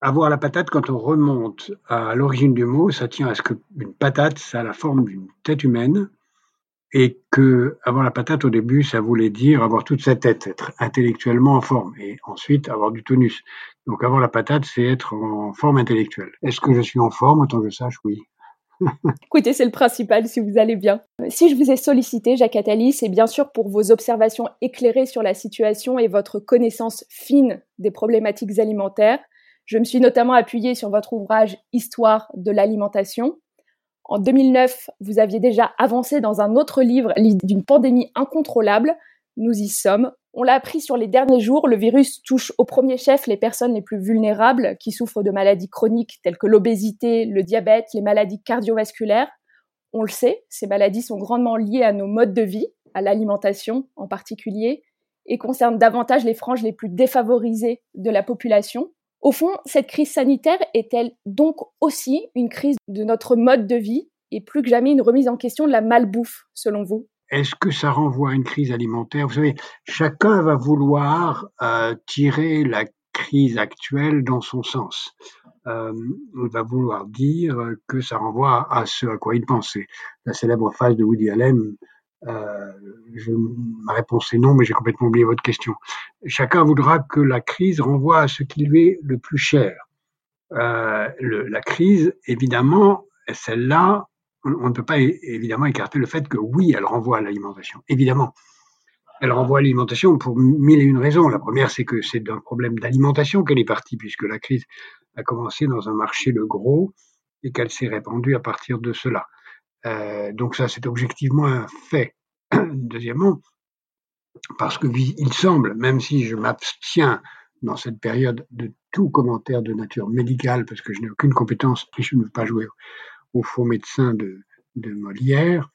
Avoir la patate, quand on remonte à l'origine du mot, ça tient à ce qu'une patate, ça a la forme d'une tête humaine, et que avoir la patate au début, ça voulait dire avoir toute sa tête, être intellectuellement en forme, et ensuite avoir du tonus. Donc avoir la patate, c'est être en forme intellectuelle. Est-ce que je suis en forme? Autant que je sache, oui. Écoutez, c'est le principal si vous allez bien. Si je vous ai sollicité, Jacques Attali, c'est bien sûr pour vos observations éclairées sur la situation et votre connaissance fine des problématiques alimentaires. Je me suis notamment appuyée sur votre ouvrage Histoire de l'alimentation. En 2009, vous aviez déjà avancé dans un autre livre, d'une pandémie incontrôlable. Nous y sommes. On l'a appris sur les derniers jours, le virus touche au premier chef les personnes les plus vulnérables qui souffrent de maladies chroniques telles que l'obésité, le diabète, les maladies cardiovasculaires. On le sait, ces maladies sont grandement liées à nos modes de vie, à l'alimentation en particulier, et concernent davantage les franges les plus défavorisées de la population. Au fond, cette crise sanitaire est-elle donc aussi une crise de notre mode de vie et plus que jamais une remise en question de la malbouffe, selon vous? Est-ce que ça renvoie à une crise alimentaire? Vous savez, chacun va vouloir euh, tirer la crise actuelle dans son sens. Euh, on va vouloir dire que ça renvoie à ce à quoi il pensait. La célèbre phrase de Woody Allen, euh, je, ma réponse est non, mais j'ai complètement oublié votre question. Chacun voudra que la crise renvoie à ce qui lui est le plus cher. Euh, le, la crise, évidemment, celle-là, on, ne peut pas évidemment écarter le fait que oui, elle renvoie à l'alimentation. Évidemment, elle renvoie à l'alimentation pour mille et une raisons. La première, c'est que c'est d'un problème d'alimentation qu'elle est partie, puisque la crise a commencé dans un marché de gros et qu'elle s'est répandue à partir de cela. Euh, donc ça, c'est objectivement un fait. Deuxièmement, parce que il semble, même si je m'abstiens dans cette période de tout commentaire de nature médicale, parce que je n'ai aucune compétence et je ne veux pas jouer aux faux médecins de, de Molière,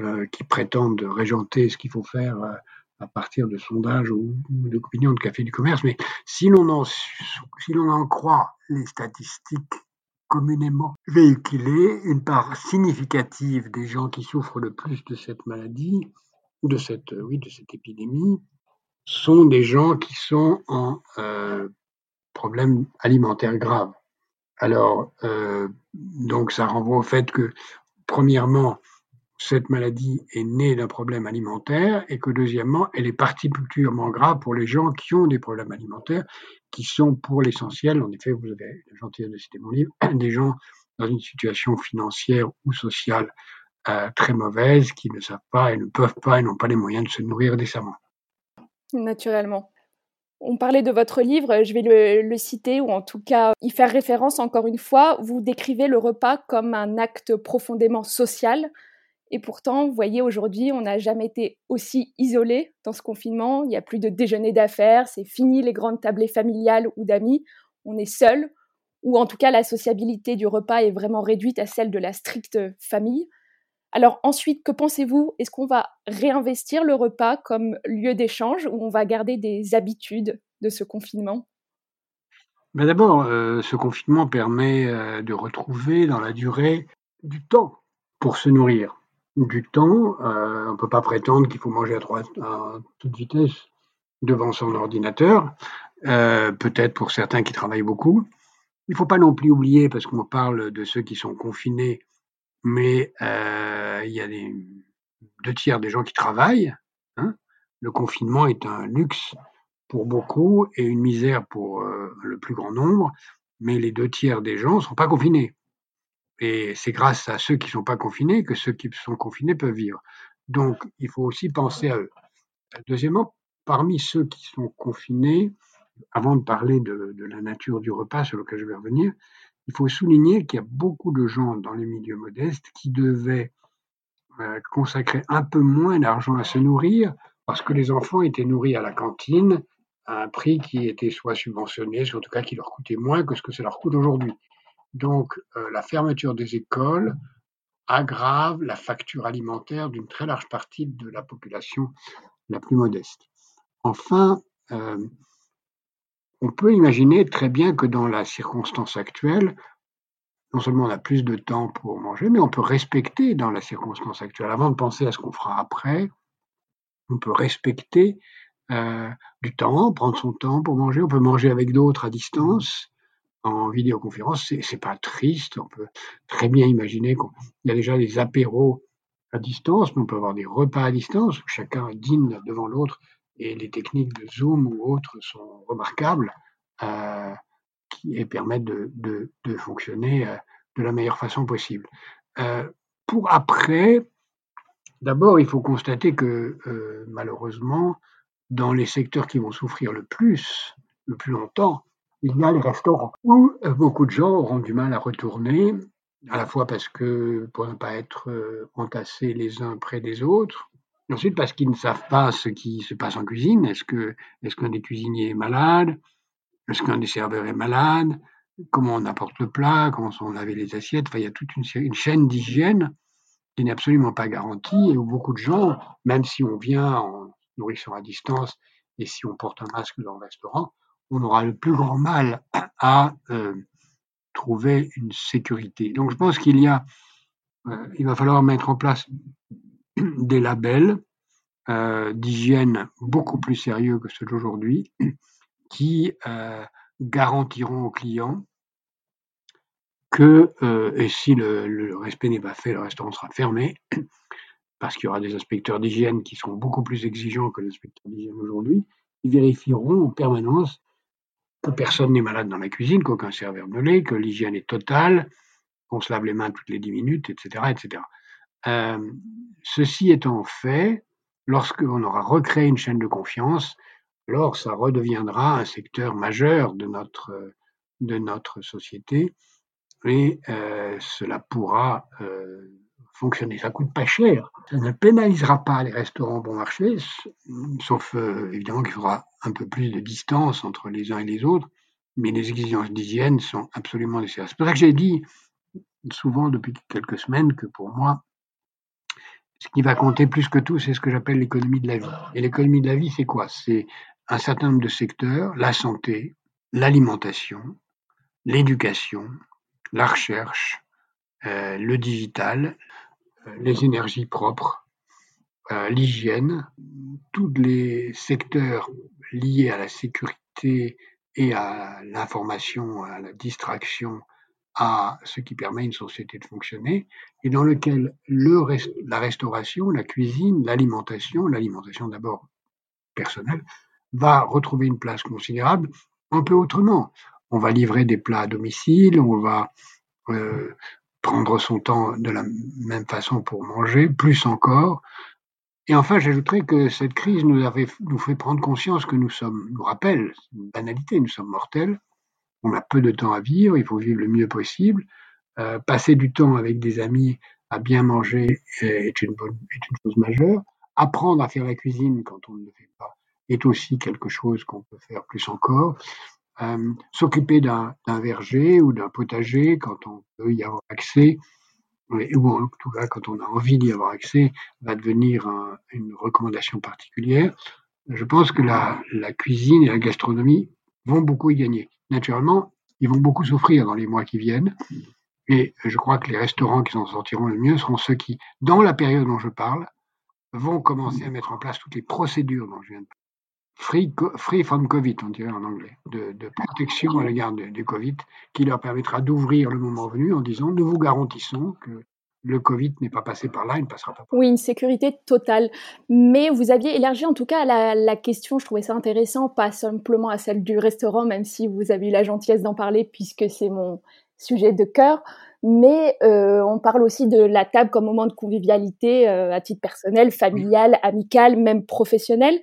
euh, qui prétendent régenter ce qu'il faut faire euh, à partir de sondages ou, d'opinions de café du commerce. Mais si l'on en, si en croit les statistiques communément véhiculées, une part significative des gens qui souffrent le plus de cette maladie, de cette, oui, de cette épidémie, sont des gens qui sont en euh, problème alimentaire grave. Alors, euh, donc ça renvoie au fait que, premièrement, cette maladie est née d'un problème alimentaire et que, deuxièmement, elle est particulièrement grave pour les gens qui ont des problèmes alimentaires, qui sont pour l'essentiel, en effet, vous avez la gentillesse de citer mon livre, des gens dans une situation financière ou sociale euh, très mauvaise, qui ne savent pas et ne peuvent pas et n'ont pas les moyens de se nourrir décemment. Naturellement. On parlait de votre livre, je vais le, citer ou en tout cas y faire référence encore une fois. Vous décrivez le repas comme un acte profondément social. Et pourtant, vous voyez, aujourd'hui, on n'a jamais été aussi isolé dans ce confinement. Il n'y a plus de déjeuner d'affaires, c'est fini les grandes tablées familiales ou d'amis. On est seul, ou en tout cas, la sociabilité du repas est vraiment réduite à celle de la stricte famille. Alors ensuite, que pensez-vous? Est-ce qu'on va réinvestir le repas comme lieu d'échange ou on va garder des habitudes de ce confinement? Ben D'abord, euh, ce confinement permet euh, de retrouver dans la durée du temps pour se nourrir. du temps. Euh, on ne peut pas prétendre qu'il faut manger à, toute vitesse devant son ordinateur, peut-être pour certains qui travaillent beaucoup. Il ne faut pas non plus oublier, parce qu'on parle de ceux qui sont confinés, mais euh, il y a des, deux tiers des gens qui travaillent. Hein. Le confinement est un luxe pour beaucoup et une misère pour euh, le plus grand nombre, mais les deux tiers des gens ne sont pas confinés. Et c'est grâce à ceux qui ne sont pas confinés que ceux qui sont confinés peuvent vivre. Donc, il faut aussi penser à eux. Deuxièmement, parmi ceux qui sont confinés, avant de parler de, la nature du repas sur lequel je vais revenir, il faut souligner qu'il y a beaucoup de gens dans les milieux modestes qui devaient euh, consacrer un peu moins d'argent à se nourrir parce que les enfants étaient nourris à la cantine à un prix qui était soit subventionné, soit en tout cas qui leur coûtait moins que ce que ça leur coûte aujourd'hui. Donc euh, la fermeture des écoles aggrave la facture alimentaire d'une très large partie de la population la plus modeste. Enfin, euh, on peut imaginer très bien que dans la circonstance actuelle, non seulement on a plus de temps pour manger, mais on peut respecter dans la circonstance actuelle, avant de penser à ce qu'on fera après, on peut respecter euh, du temps, prendre son temps pour manger. On peut manger avec d'autres à distance, en vidéoconférence. C'est, pas triste. On peut très bien imaginer qu'il y a déjà des apéros à distance, mais on peut avoir des repas à distance chacun dîne devant l'autre et les techniques de Zoom ou autres sont remarquables euh, et permettent de, de, fonctionner euh, de la meilleure façon possible. Euh, pour après, d'abord, il faut constater que malheureusement, dans les secteurs qui vont souffrir le plus, le plus longtemps, il y a les restaurants où beaucoup de gens auront du mal à retourner, à la fois parce que pour ne pas être entassés les uns près des autres, ensuite parce qu'ils ne savent pas ce qui se passe en cuisine. Est-ce que est-ce qu'un des cuisiniers est malade? Est-ce qu'un des serveurs est malade? Comment on apporte le plat? Comment sont lavées les assiettes? Enfin, il y a toute une, une chaîne d'hygiène qui n'est absolument pas garantie et où beaucoup de gens, même si on vient en nourrissant à distance et si on porte un masque dans le restaurant, on aura le plus grand mal à euh, trouver une sécurité. Donc je pense qu'il y a, euh, il va falloir mettre en place des labels euh, d'hygiène beaucoup plus sérieux que ceux d'aujourd'hui, qui garantiront aux clients que, et si le, le respect n'est pas fait, le restaurant sera fermé, parce qu'il y aura des inspecteurs d'hygiène qui seront beaucoup plus exigeants que les inspecteurs d'hygiène aujourd'hui, ils vérifieront en permanence que personne n'est malade dans la cuisine, qu'aucun serveur ne l'est, que l'hygiène est totale, qu'on se lave les mains toutes les 10 minutes, etc. etc. Euh, ceci étant fait, lorsqu'on aura recréé une chaîne de confiance, alors ça redeviendra un secteur majeur de notre, de notre société et euh, cela pourra euh, fonctionner. Ça coûte pas cher. Ça ne pénalisera pas les restaurants bon marché, sauf évidemment qu'il faudra un peu plus de distance entre les uns et les autres, mais les exigences d'hygiène sont absolument nécessaires. C'est pour ça que j'ai dit souvent depuis quelques semaines que pour moi, ce qui va compter plus que tout, c'est ce que j'appelle l'économie de la vie. Et l'économie de la vie, c'est quoi? C'est un certain nombre de secteurs, la santé, l'alimentation, l'éducation, la recherche, euh, le digital, euh, les énergies propres, euh, l'hygiène, tous les secteurs liés à la sécurité et à l'information, à la distraction, à ce qui permet à une société de fonctionner, et dans lequel le la restauration, la cuisine, l'alimentation, l'alimentation d'abord personnelle, va retrouver une place considérable un peu autrement. On va livrer des plats à domicile, on va euh, prendre son temps de la même façon pour manger, plus encore. Et enfin, j'ajouterais que cette crise nous, avait, fait prendre conscience que nous sommes, nous rappelle, une banalité, nous sommes mortels, on a peu de temps à vivre, il faut vivre le mieux possible. Euh, passer du temps avec des amis à bien manger est une, chose majeure. Apprendre à faire la cuisine quand on ne le fait pas est aussi quelque chose qu'on peut faire plus encore. Euh, s'occuper d'un verger ou d'un potager quand on peut y avoir accès, ou en tout cas quand on a envie d'y avoir accès, va devenir une recommandation particulière. Je pense que la cuisine et la gastronomie vont beaucoup y gagner. Naturellement, ils vont beaucoup souffrir dans les mois qui viennent. Et je crois que les restaurants qui s'en sortiront le mieux seront ceux qui, dans la période dont je parle, vont commencer à mettre en place toutes les procédures dont je viens de parler. Free, free from Covid, on dirait en anglais, de, protection à l'égard du Covid, qui leur permettra d'ouvrir le moment venu en disant nous vous garantissons que le Covid n'est pas passé par là, il ne passera pas. Oui, une sécurité totale. Mais vous aviez élargi en tout cas la, la question, je trouvais ça intéressant, pas simplement à celle du restaurant, même si vous avez eu la gentillesse d'en parler puisque c'est mon sujet de cœur. Mais euh, on parle aussi de la table comme moment de convivialité euh, à titre personnel, familial, amical, même professionnel.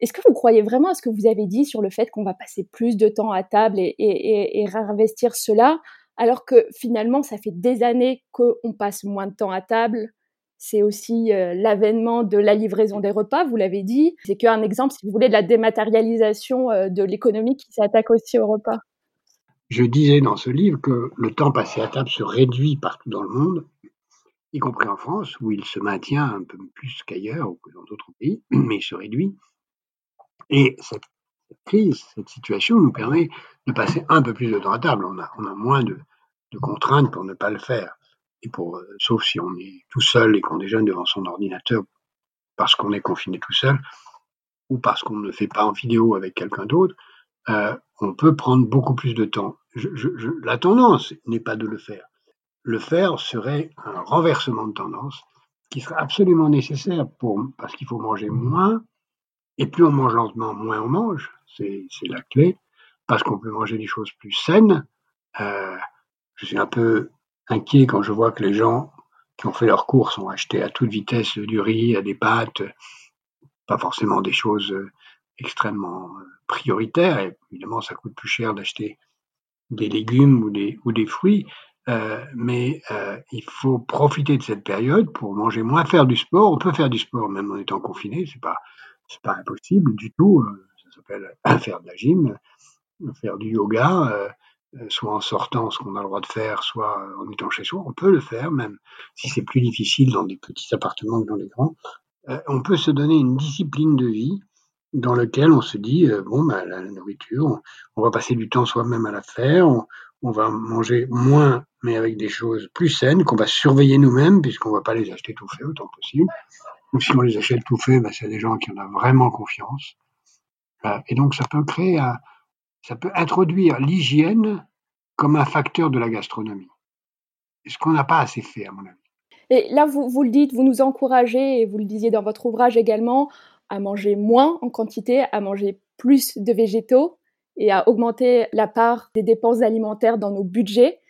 Est-ce que vous croyez vraiment à ce que vous avez dit sur le fait qu'on va passer plus de temps à table et, et, et réinvestir cela? Alors que finalement, ça fait des années qu'on passe moins de temps à table. C'est aussi euh, l'avènement de la livraison des repas, vous l'avez dit. C'est qu'un exemple, si vous voulez, de la dématérialisation euh, de l'économie qui s'attaque aussi aux repas. Je disais dans ce livre que le temps passé à table se réduit partout dans le monde, y compris en France, où il se maintient un peu plus qu'ailleurs ou que dans d'autres pays, mais il se réduit. Et crise, cette situation nous permet de passer un peu plus de temps à table. On a, moins de, contraintes pour ne pas le faire. Et pour, euh, sauf si on est tout seul et qu'on déjeune devant son ordinateur parce qu'on est confiné tout seul ou parce qu'on ne fait pas en vidéo avec quelqu'un d'autre, euh, on peut prendre beaucoup plus de temps. La tendance n'est pas de le faire. Le faire serait un renversement de tendance qui serait absolument nécessaire parce qu'il faut manger moins, et plus on mange lentement, moins on mange, c'est la clé, parce qu'on peut manger des choses plus saines. Euh, je suis un peu inquiet quand je vois que les gens qui ont fait leurs courses ont acheté à toute vitesse du riz, des pâtes, pas forcément des choses euh, extrêmement euh, prioritaires. Et évidemment, ça coûte plus cher d'acheter des légumes ou des, ou des fruits. Mais il faut profiter de cette période pour manger moins, faire du sport. On peut faire du sport même en étant confiné, c'est pas pas impossible du tout. S'appelle faire de la gym, faire du yoga, soit en sortant ce qu'on a le droit de faire, soit en étant chez soi. On peut le faire, même si c'est plus difficile dans des petits appartements que dans les grands. on peut se donner une discipline de vie dans lequel on se dit euh, bon bah, la, nourriture, on, va passer du temps soi-même à la faire, on, va manger moins mais avec des choses plus saines qu'on va surveiller nous-mêmes puisqu'on va pas les acheter tout fait autant possible. Ou si on les achète tout fait, bah, c'est des gens qui en ont vraiment confiance. Et donc ça peut créer, ça peut introduire l'hygiène comme un facteur de la gastronomie. Ce qu'on n'a pas assez fait à mon avis. Et là, vous, vous le dites, vous nous encouragez, et vous le disiez dans votre ouvrage également, à manger moins en quantité, à manger plus de végétaux et à augmenter la part des dépenses alimentaires dans nos budgets.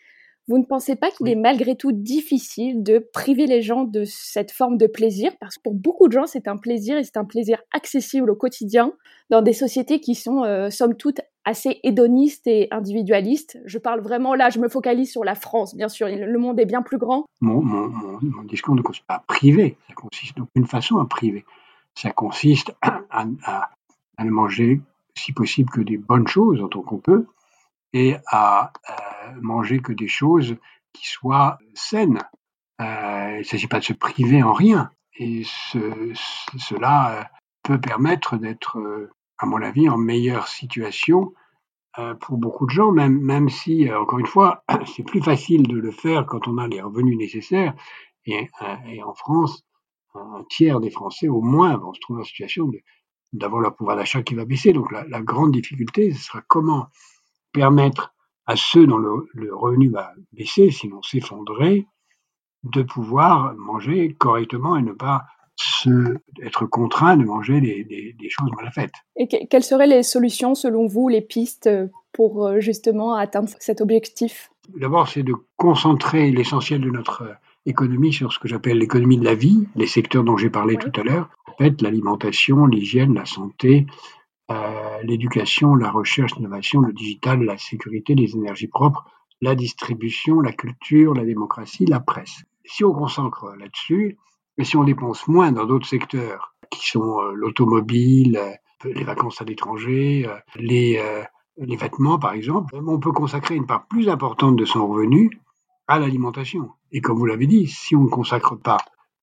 Vous ne pensez pas qu'il est malgré tout difficile de priver les gens de cette forme de plaisir? Parce que pour beaucoup de gens, c'est un plaisir et c'est un plaisir accessible au quotidien dans des sociétés qui sont, euh, somme toute, assez hédonistes et individualistes. Je parle vraiment là, je me focalise sur la France, bien sûr, le monde est bien plus grand. Mon, mon, mon discours ne consiste pas à priver, ça consiste d'aucune façon à priver ça consiste à, ne manger, si possible, que des bonnes choses autant qu'on peut, et à euh, manger que des choses qui soient saines. Euh, il ne s'agit pas de se priver en rien. Et cela euh, peut permettre d'être, à mon avis, en meilleure situation pour beaucoup de gens, même, même si, encore une fois, c'est plus facile de le faire quand on a les revenus nécessaires. Et, en France, un tiers des Français au moins vont se trouver en situation d'avoir leur pouvoir d'achat qui va baisser. Donc la, grande difficulté, ce sera comment permettre à ceux dont le, revenu va baisser, sinon s'effondrer, de pouvoir manger correctement et ne pas se, être contraint de manger des, choses mal faites. Et quelles seraient les solutions, selon vous, les pistes pour euh, justement atteindre cet objectif? D'abord, c'est de concentrer l'essentiel de notre économie sur ce que j'appelle l'économie de la vie, les secteurs dont j'ai parlé tout à l'heure, en fait, l'alimentation, l'hygiène, la santé, l'éducation, la recherche, l'innovation, le digital, la sécurité, les énergies propres, la distribution, la culture, la démocratie, la presse. Si on concentre là-dessus, et si on dépense moins dans d'autres secteurs, qui sont euh, l'automobile, euh, les vacances à l'étranger, les, les vêtements par exemple, on peut consacrer une part plus importante de son revenu à l'alimentation. Et comme vous l'avez dit, si on ne consacre pas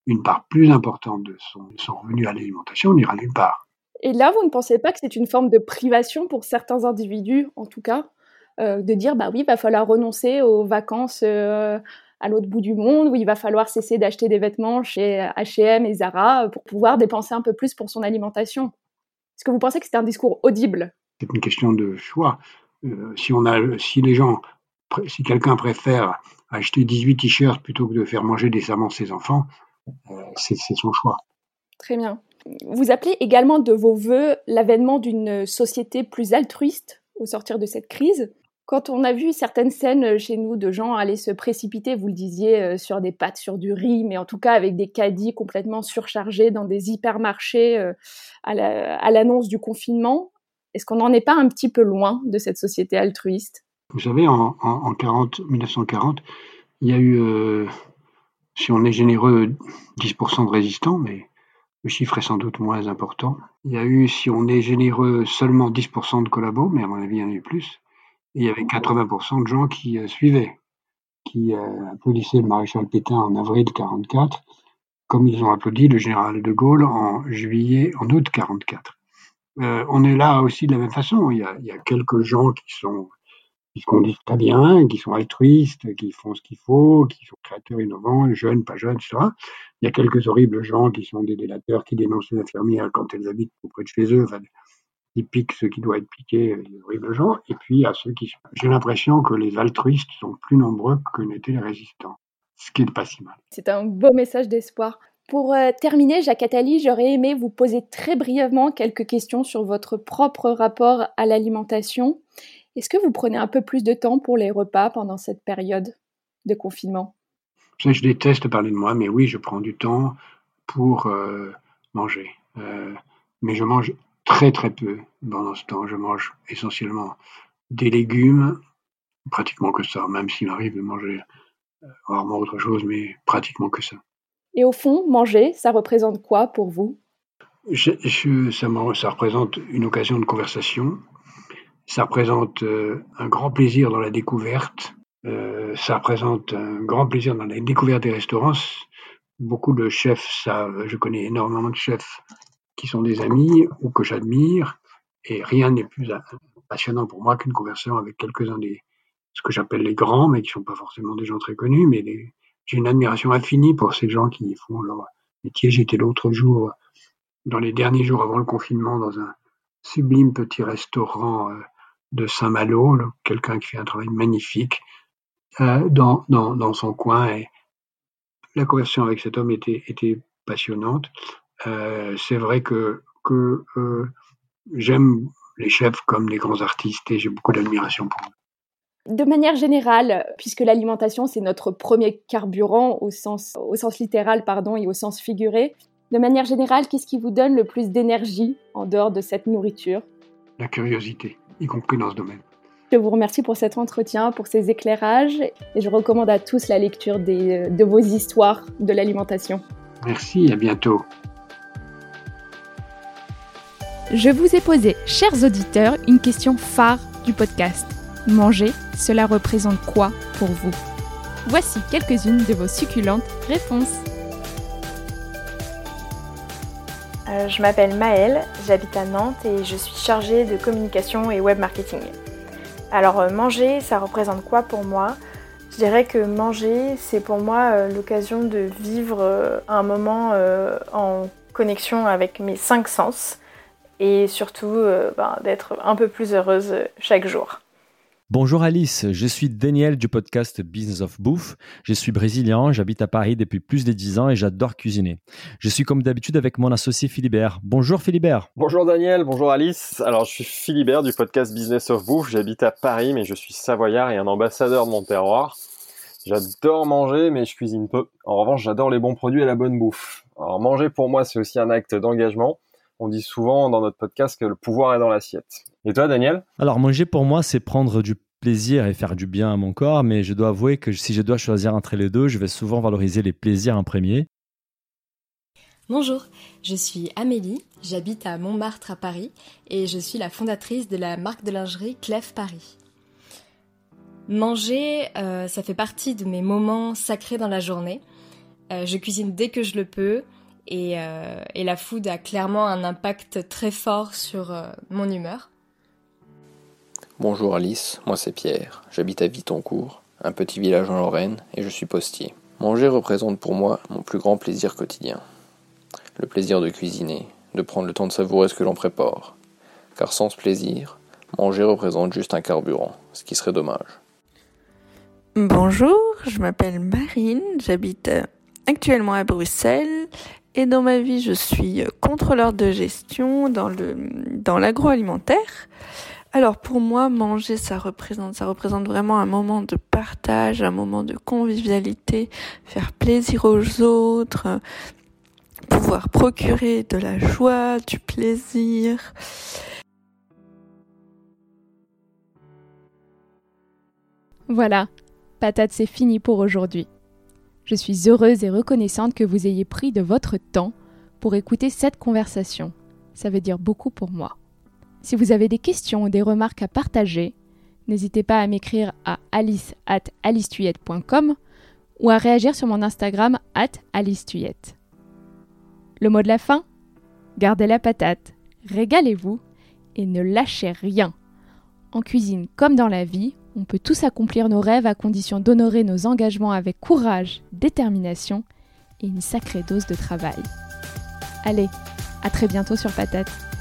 une part plus importante de son, revenu à l'alimentation, on n'ira nulle part. Et là, vous ne pensez pas que c'est une forme de privation pour certains individus, en tout cas, de dire bah oui, il va falloir renoncer aux vacances à l'autre bout du monde, où il va falloir cesser d'acheter des vêtements chez H&M et Zara pour pouvoir dépenser un peu plus pour son alimentation. Est-ce que vous pensez que c'est un discours audible? C'est une question de choix. si on a, si les gens, si quelqu'un préfère acheter 18 t-shirts plutôt que de faire manger décemment ses enfants, c'est son choix. Très bien. Vous appelez également de vos voeux l'avènement d'une société plus altruiste au sortir de cette crise. Quand on a vu certaines scènes chez nous de gens aller se précipiter, vous le disiez, euh, sur des pâtes, sur du riz, mais en tout cas avec des caddies complètement surchargés dans des hypermarchés euh, à l'annonce du confinement, est-ce qu'on n'en est pas un petit peu loin de cette société altruiste? Vous savez, en, 1940, il y a eu, euh, si on est généreux, 10% de résistants, mais le chiffre est sans doute moins important. Il y a eu, si on est généreux, seulement 10% de collabos, mais à mon avis, il y en a eu plus. Et il y avait 80% de gens qui euh, suivaient, qui euh, applaudissaient le maréchal Pétain en avril 44, comme ils ont applaudi le général de Gaulle en juillet, en août 44. Euh, on est là aussi de la même façon. Il y a quelques gens qui sont qui se conduisent très bien, qui sont altruistes, qui font ce qu'il faut, qui sont créateurs innovants, jeunes, pas jeunes, etc. Il y a quelques horribles gens qui sont des délateurs, qui dénoncent les infirmières quand elles habitent auprès de chez eux, enfin, ils piquent ceux qui doivent être piqués, les horribles gens, et puis a ceux qui... J'ai l'impression que les altruistes sont plus nombreux que n'étaient les résistants, ce qui n'est pas si mal. C'est un beau message d'espoir. Pour euh, terminer, Jacques Attali, j'aurais aimé vous poser très brièvement quelques questions sur votre propre rapport à l'alimentation est-ce que vous prenez un peu plus de temps pour les repas pendant cette période de confinement? Je déteste parler de moi, mais oui, je prends du temps pour euh, manger. Euh, mais je mange très très peu pendant ce temps. Je mange essentiellement des légumes, pratiquement que ça, même s'il m'arrive de manger euh, rarement autre chose, mais pratiquement que ça. Et au fond, manger, ça représente quoi pour vous? Ça, ça représente une occasion de conversation, ça représente euh, un grand plaisir dans la découverte. Euh, ça représente un grand plaisir dans la découverte des restaurants. Beaucoup de chefs savent, je connais énormément de chefs qui sont des amis ou que j'admire, et rien n'est plus passionnant pour moi qu'une conversation avec quelques-uns des ce que j'appelle les grands, mais qui sont pas forcément des gens très connus, mais j'ai une admiration infinie pour ces gens qui font leur métier. J'étais l'autre jour, dans les derniers jours avant le confinement, dans un sublime petit restaurant euh, de Saint-Malo, quelqu'un qui fait un travail magnifique euh, dans, dans, dans, son coin. Et la conversation avec cet homme était, était passionnante. Euh, c'est vrai que, que euh, j'aime les chefs comme les grands artistes et j'ai beaucoup d'admiration pour eux. De manière générale, puisque l'alimentation c'est notre premier carburant au sens, au sens littéral pardon, et au sens figuré, de manière générale, qu'est-ce qui vous donne le plus d'énergie en dehors de cette nourriture? La curiosité y compris dans ce domaine. Je vous remercie pour cet entretien, pour ces éclairages, et je recommande à tous la lecture des, de vos histoires de l'alimentation. Merci, à bientôt. Je vous ai posé, chers auditeurs, une question phare du podcast. Manger, cela représente quoi pour vous? Voici quelques-unes de vos succulentes réponses. Je m'appelle Maëlle, j'habite à Nantes et je suis chargée de communication et web marketing. Alors euh, manger, ça représente quoi pour moi? Je dirais que manger, c'est pour moi euh, l'occasion de vivre un moment en connexion avec mes cinq sens et surtout ben, d'être un peu plus heureuse chaque jour. Bonjour Alice, je suis Daniel du podcast Business of Bouffe. Je suis brésilien, j'habite à Paris depuis plus de 10 ans et j'adore cuisiner. Je suis comme d'habitude avec mon associé Philibert. Bonjour Philibert. Bonjour Daniel, bonjour Alice. Alors je suis Philibert du podcast Business of Bouffe. J'habite à Paris mais je suis savoyard et un ambassadeur de mon terroir. J'adore manger mais je cuisine peu. En revanche, j'adore les bons produits et la bonne bouffe. Alors manger pour moi c'est aussi un acte d'engagement. On dit souvent dans notre podcast que le pouvoir est dans l'assiette. Et toi, Daniel? Alors, manger pour moi, c'est prendre du plaisir et faire du bien à mon corps, mais je dois avouer que si je dois choisir entre les deux, je vais souvent valoriser les plaisirs en premier. Bonjour, je suis Amélie, j'habite à Montmartre à Paris et je suis la fondatrice de la marque de lingerie Clef Paris. Manger, euh, ça fait partie de mes moments sacrés dans la journée. Euh, je cuisine dès que je le peux, euh, et, la food a clairement un impact très fort sur euh, mon humeur. Bonjour Alice, moi c'est Pierre, j'habite à Vitoncourt, un petit village en Lorraine, et je suis postier. Manger représente pour moi mon plus grand plaisir quotidien. Le plaisir de cuisiner, de prendre le temps de savourer ce que l'on prépare. Car sans ce plaisir, manger représente juste un carburant, ce qui serait dommage. Bonjour, je m'appelle Marine, j'habite euh, actuellement à Bruxelles et dans ma vie je suis contrôleur de gestion dans l'agroalimentaire. Alors pour moi, manger, ça représente, ça représente vraiment un moment de partage, un moment de convivialité, faire plaisir aux autres, pouvoir procurer de la joie, du plaisir. Voilà, patate, c'est fini pour aujourd'hui. Je suis heureuse et reconnaissante que vous ayez pris de votre temps pour écouter cette conversation. Ça veut dire beaucoup pour moi. Si vous avez des questions ou des remarques à partager, n'hésitez pas à m'écrire à alice at ou à réagir sur mon Instagram at alicetuyette. Le mot de la fin Gardez la patate, régalez-vous et ne lâchez rien. En cuisine comme dans la vie, on peut tous accomplir nos rêves à condition d'honorer nos engagements avec courage, détermination et une sacrée dose de travail. Allez, à très bientôt sur Patate.